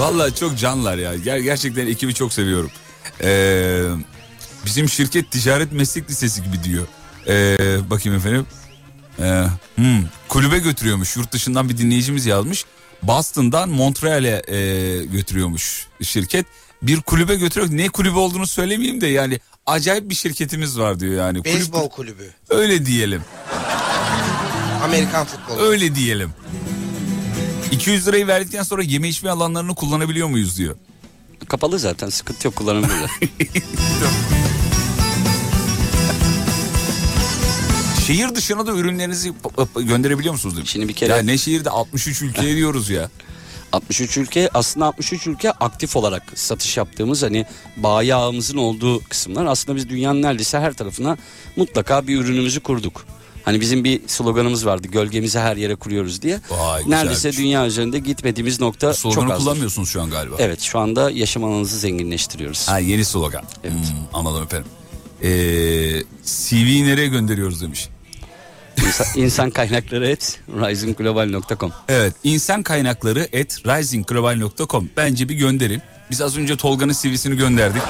Vallahi çok canlar ya. Ger- gerçekten ekibi çok seviyorum. Ee, bizim şirket ticaret meslek lisesi gibi diyor. Ee, bakayım efendim. Ee, hmm, kulübe götürüyormuş. Yurt dışından bir dinleyicimiz yazmış. Boston'dan Montreal'e e, götürüyormuş şirket. Bir kulübe götürüyor. Ne kulübü olduğunu söylemeyeyim de yani acayip bir şirketimiz var diyor yani. Kulüp- Beyzbol kulübü. öyle diyelim. Amerikan futbolu. Öyle diyelim. 200 lirayı verdikten sonra yeme içme alanlarını kullanabiliyor muyuz diyor. Kapalı zaten sıkıntı yok kullanabilirler. Şehir dışına da ürünlerinizi gönderebiliyor musunuz? Demiş. Şimdi bir kere- Ya ne şehirde 63 ülkeye diyoruz ya. 63 ülke aslında 63 ülke aktif olarak satış yaptığımız hani bayi ağımızın olduğu kısımlar. Aslında biz dünyanın neredeyse her tarafına mutlaka bir ürünümüzü kurduk. Hani bizim bir sloganımız vardı gölgemizi her yere kuruyoruz diye. Vay, neredeyse güzelmiş. dünya üzerinde gitmediğimiz nokta çok Sloganı az. kullanmıyorsunuz şu an galiba. Evet şu anda yaşam alanınızı zenginleştiriyoruz. Ha yeni slogan. Evet. Hmm, anladım efendim. Ee, CV'yi nereye gönderiyoruz demiş. İnsan, insan kaynakları et risingglobal.com Evet insan kaynakları at risingglobal.com bence bir gönderin. Biz az önce Tolga'nın CV'sini gönderdik.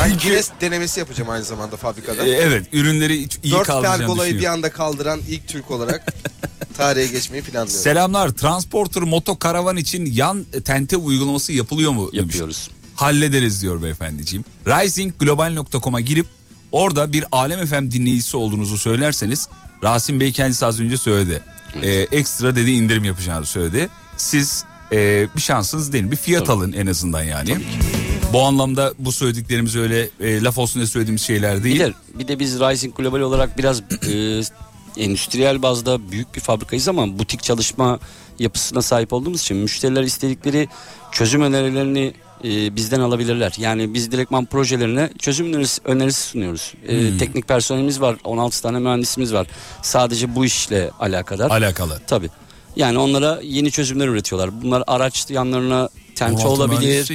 Ben Guinness denemesi yapacağım aynı zamanda fabrikada. Ee, evet ürünleri iyi Dört kaldıracağını pergolayı bir anda kaldıran ilk Türk olarak tarihe geçmeyi planlıyorum. Selamlar. Transporter moto karavan için yan tente uygulaması yapılıyor mu? demiş. yapıyoruz. Hallederiz diyor beyefendiciğim. Risingglobal.com'a girip orada bir Alem FM dinleyicisi olduğunuzu söylerseniz Rasim Bey kendisi az önce söyledi. Ee, ekstra dedi indirim yapacağını söyledi. Siz e, bir şansınız değil bir fiyat Tabii. alın en azından yani. Bu anlamda bu söylediklerimiz öyle e, laf olsun diye söylediğimiz şeyler değil. Bir de, bir de biz Rising Global olarak biraz e, endüstriyel bazda büyük bir fabrikayız ama butik çalışma yapısına sahip olduğumuz için müşteriler istedikleri çözüm önerilerini e, bizden alabilirler. Yani biz direktman projelerine çözüm önerisi, önerisi sunuyoruz. E, Teknik personelimiz var, 16 tane mühendisimiz var. Sadece bu işle alakadar. Alakalı. Tabii. Yani onlara yeni çözümler üretiyorlar. Bunlar araç yanlarına tente olabilir.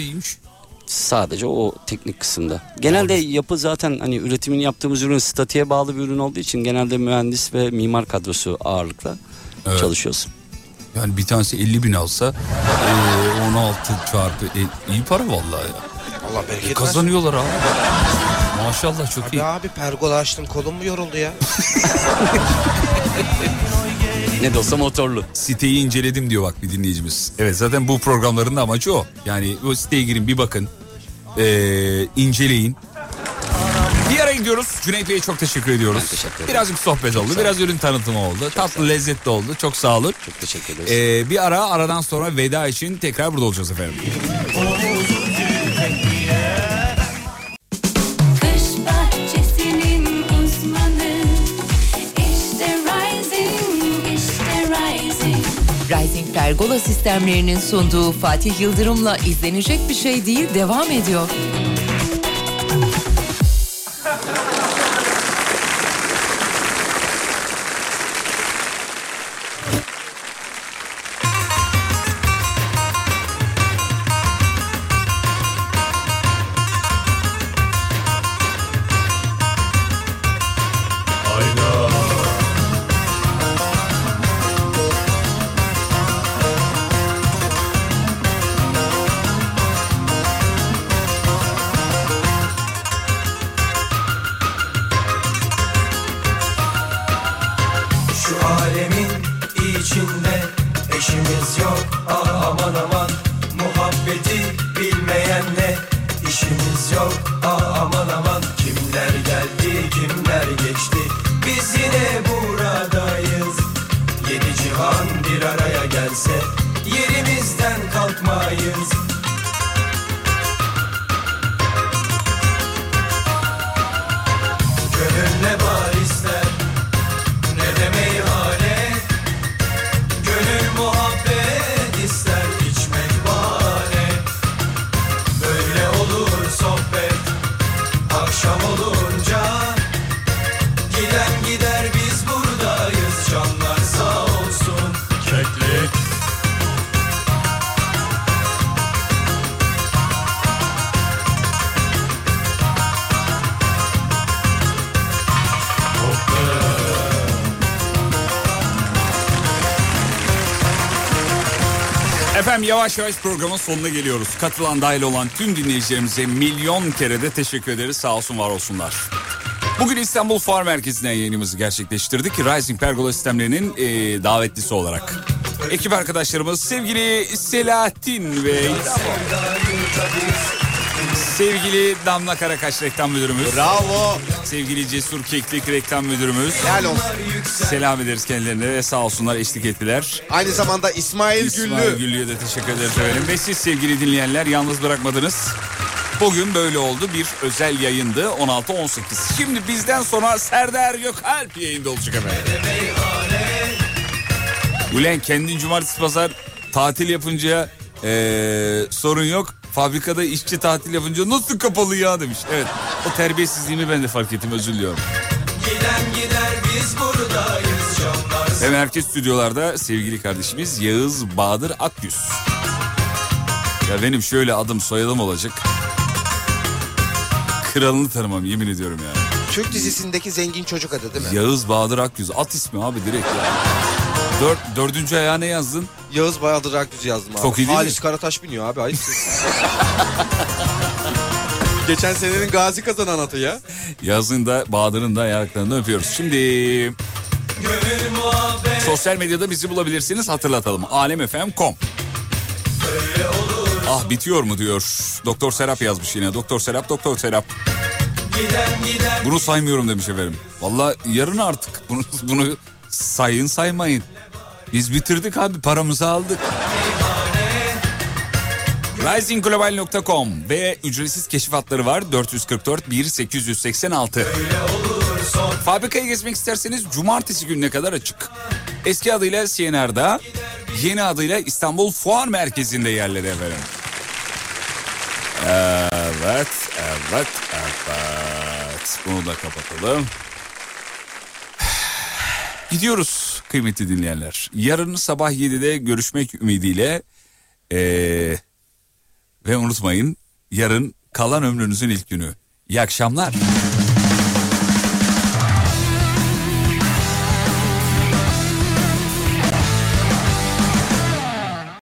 Sadece o teknik kısımda. Genelde yapı zaten hani üretimini yaptığımız ürün statiğe bağlı bir ürün olduğu için genelde mühendis ve mimar kadrosu ağırlıkla Evet. çalışıyoruz. Yani bir tanesi 50 bin alsa e, 16 çarpı e, iyi para vallahi ya. Allah bereket versin. Kazanıyorlar abi. Maşallah çok iyi. Abi abi pergola açtım kolum mu yoruldu ya? Ne de olsa motorlu. Siteyi inceledim diyor bak bir dinleyicimiz. Evet zaten bu programların da amacı o. Yani o siteye girin bir bakın. Ee, inceleyin. Gidiyoruz. Cüneyt Bey'e çok teşekkür ediyoruz. Ben teşekkür ederim. Birazcık sohbet oldu. Biraz ürün tanıtımı oldu. Tatlı lezzetli oldu. Çok sağ olun. Çok teşekkür ederiz. Ee, bir ara aradan sonra veda için tekrar burada olacağız efendim. Rising Pergola sistemlerinin sunduğu Fatih Yıldırım'la izlenecek bir şey değil devam ediyor. Yavaş yavaş programın sonuna geliyoruz. Katılan dahil olan tüm dinleyicilerimize milyon kere de teşekkür ederiz. Sağ olsun var olsunlar. Bugün İstanbul Fuar Merkezi'nden yayınımızı gerçekleştirdik. Rising Pergola sistemlerinin e, davetlisi olarak. Ekip arkadaşlarımız sevgili Selahattin Bey. Sevgili Damla Karakaş reklam müdürümüz. Bravo. Sevgili Cesur Keklik reklam müdürümüz. Helal olsun. Selam ederiz kendilerine ve sağ olsunlar eşlik ettiler. Aynı zamanda İsmail, İsmail Güllü. Güllü'ye de teşekkür ederiz efendim. Ve siz sevgili dinleyenler yalnız bırakmadınız. Bugün böyle oldu bir özel yayındı 16-18. Şimdi bizden sonra Serdar Gökalp yayında olacak efendim. Ulan kendin cumartesi pazar tatil yapınca eee, sorun yok. Fabrikada işçi tatil yapınca nasıl kapalı ya demiş. Evet o terbiyesizliğimi ben de fark ettim özür diliyorum. Giden gider biz buradayız camlar Ve merkez stüdyolarda sevgili kardeşimiz Yağız Bahadır Akgüz. Ya benim şöyle adım soyadım olacak. Kralını tanımam yemin ediyorum ya. Türk dizisindeki zengin çocuk adı değil mi? Yağız Bahadır Akgüz. At ismi abi direkt ya. Dört, dördüncü ayağa ne yazdın? Yağız Bayadır Akgüz yazdım abi. Çok iyi değil mi? Halis Karataş biniyor abi ayıpsın. Geçen senenin gazi kazanan atı ya. Yazın da Bahadır'ın da ayaklarından öpüyoruz. Şimdi sosyal medyada bizi bulabilirsiniz hatırlatalım. Alemfm.com Ah bitiyor mu diyor. Doktor Serap yazmış yine. Doktor Serap, Doktor Serap. Giden gider Bunu saymıyorum demiş efendim. Valla yarın artık bunu, bunu sayın saymayın. Biz bitirdik abi paramızı aldık. risingglobal.com ve ücretsiz keşif hatları var 444 1886. Fabrikayı gezmek isterseniz cumartesi gününe kadar açık. Eski adıyla CNR'da, yeni adıyla İstanbul Fuar Merkezi'nde yerleri efendim. Evet, evet, evet. Bunu da kapatalım. Gidiyoruz kıymetli dinleyenler. Yarın sabah 7'de görüşmek ümidiyle ee, ve unutmayın yarın kalan ömrünüzün ilk günü. İyi akşamlar.